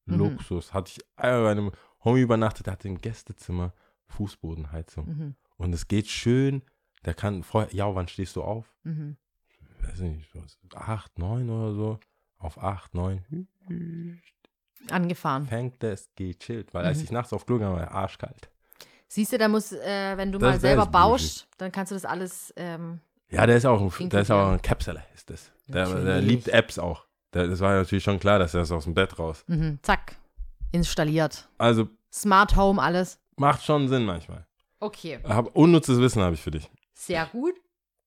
Mhm. Luxus. Hatte ich einmal bei einem Homie übernachtet, der hatte im Gästezimmer Fußbodenheizung. Mhm. Und es geht schön, der kann vorher, ja, wann stehst du auf? Mhm. Weiß nicht, was, acht, neun oder so. Auf acht, neun. Angefahren. Fängt das gechillt, weil als Mhm. ich nachts auf Klo ging, war er arschkalt. Siehst du, da muss, äh, wenn du Das- mal selber baust, dann kannst du das alles. Ähm, Ja, der ist auch ein, der ist auch ein Capsuler, ist das. Der, der liebt Apps auch. Der, das war natürlich schon klar, dass er das aus dem Bett raus. mhm. Zack. Installiert. Also Smart Home, alles. macht schon Sinn manchmal. Okay. Hab, unnützes Wissen habe ich für dich. Sehr gut.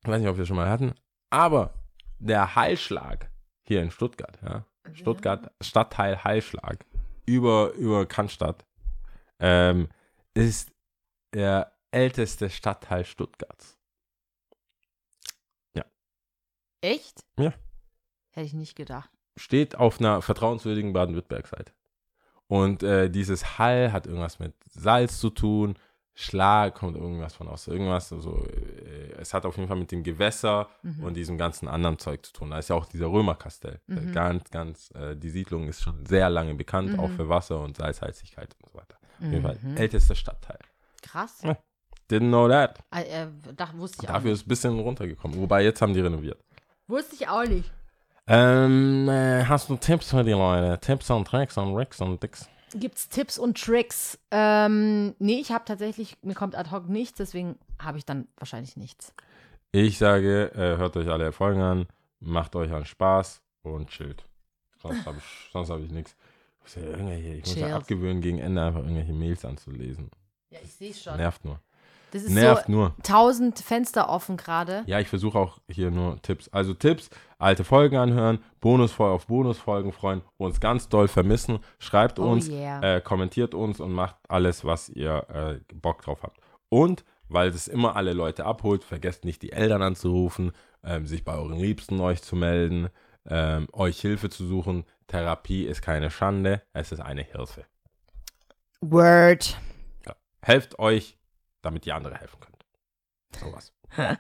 Ich weiß nicht, ob wir schon mal hatten. Aber der Heilschlag hier in Stuttgart, ja. Stuttgart, Stadtteil Heilschlag, über, über Cannstatt, ähm, ist der älteste Stadtteil Stuttgarts. Echt? Ja. Hätte ich nicht gedacht. Steht auf einer vertrauenswürdigen Baden-Württemberg-Seite. Und äh, dieses Hall hat irgendwas mit Salz zu tun. Schlag kommt irgendwas von aus irgendwas. Also, äh, es hat auf jeden Fall mit dem Gewässer Mhm. und diesem ganzen anderen Zeug zu tun. Da ist ja auch dieser Römerkastell. Äh, Mhm. Ganz, ganz, äh, die Siedlung ist schon sehr lange bekannt, Mhm. auch für Wasser und Salzhaltigkeit und so weiter. Auf jeden Fall Mhm. ältester Stadtteil. Krass. Ja. Didn't know that. Äh, äh, da wusste ich Dafür ist ein bisschen runtergekommen. Wobei jetzt haben die renoviert. Wusste ich auch nicht. Ähm, äh, hast du Tipps für die Leute? Tipps und Tricks und Ricks und Dicks? Gibt's Tipps und Tricks? Ähm, nee, ich habe tatsächlich, mir kommt ad hoc nichts, deswegen habe ich dann wahrscheinlich nichts. Ich sage, äh, hört euch alle Folgen an, macht euch einen Spaß und chillt. Sonst habe ich, [laughs] sonst hab ich nichts. Ich muss, ja irgendwelche, ich muss ja abgewöhnen, gegen Ende einfach irgendwelche Mails anzulesen. Ja, ich sehe schon. Nervt nur. Das ist Nervt so nur. tausend Fenster offen gerade. Ja, ich versuche auch hier nur Tipps. Also Tipps, alte Folgen anhören, Bonusfolge auf Bonusfolgen freuen, uns ganz doll vermissen. Schreibt Oh uns, yeah. äh, kommentiert uns und macht alles, was ihr äh, Bock drauf habt. Und weil es immer alle Leute abholt, vergesst nicht die Eltern anzurufen, ähm, sich bei euren Liebsten euch zu melden, ähm, euch Hilfe zu suchen. Therapie ist keine Schande, es ist eine Hilfe. Word. Helft euch, damit ihr andere helfen könnt. Sowas. [laughs]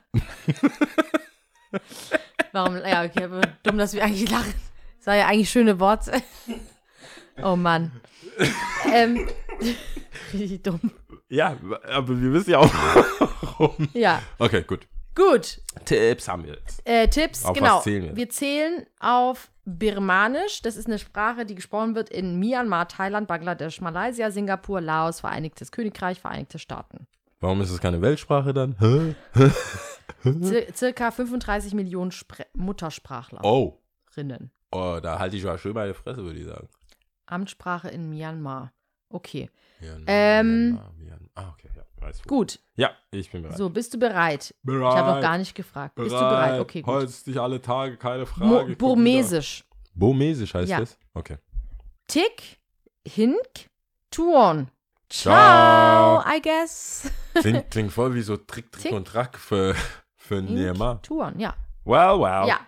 Warum? Ja, okay, dumm, dass wir eigentlich lachen. Das war ja eigentlich schöne Worte. [laughs] Oh Mann. ähm, [laughs] richtig dumm. Ja, aber wir wissen ja auch warum. Ja, Okay, gut. gut. Tipps haben wir jetzt. Äh, Tipps, Auf genau. zählen wir? wir zählen auf Birmanisch. Das ist eine Sprache, die gesprochen wird in Myanmar, Thailand, Bangladesch, Malaysia, Singapur, Laos, Vereinigtes Königreich, Vereinigte Staaten. Warum ist es keine Weltsprache dann? Circa 35 Millionen Spre Muttersprachlerinnen. Oh. oh, da halte ich mal schön meine Fresse, würde ich sagen. Amtssprache in Myanmar. Okay, Myanmar, Ähm, Myanmar, Myanmar. Ah, okay, ja, weiß gut. Ja, ich bin bereit. So, bist du bereit? bereit. Ich habe noch gar nicht gefragt. Bist du bereit? Okay, gut. Holst dich alle Tage, keine Frage. Burmesisch. Burmesisch heißt Ja. das? Okay. Tick, Hink, Tuon. Ciao. Ciao, I guess. Klingt, klingt voll wie so Trick, Trick Tick. und Track für, für Myanmar. Tuon, ja. Well, well. Ja,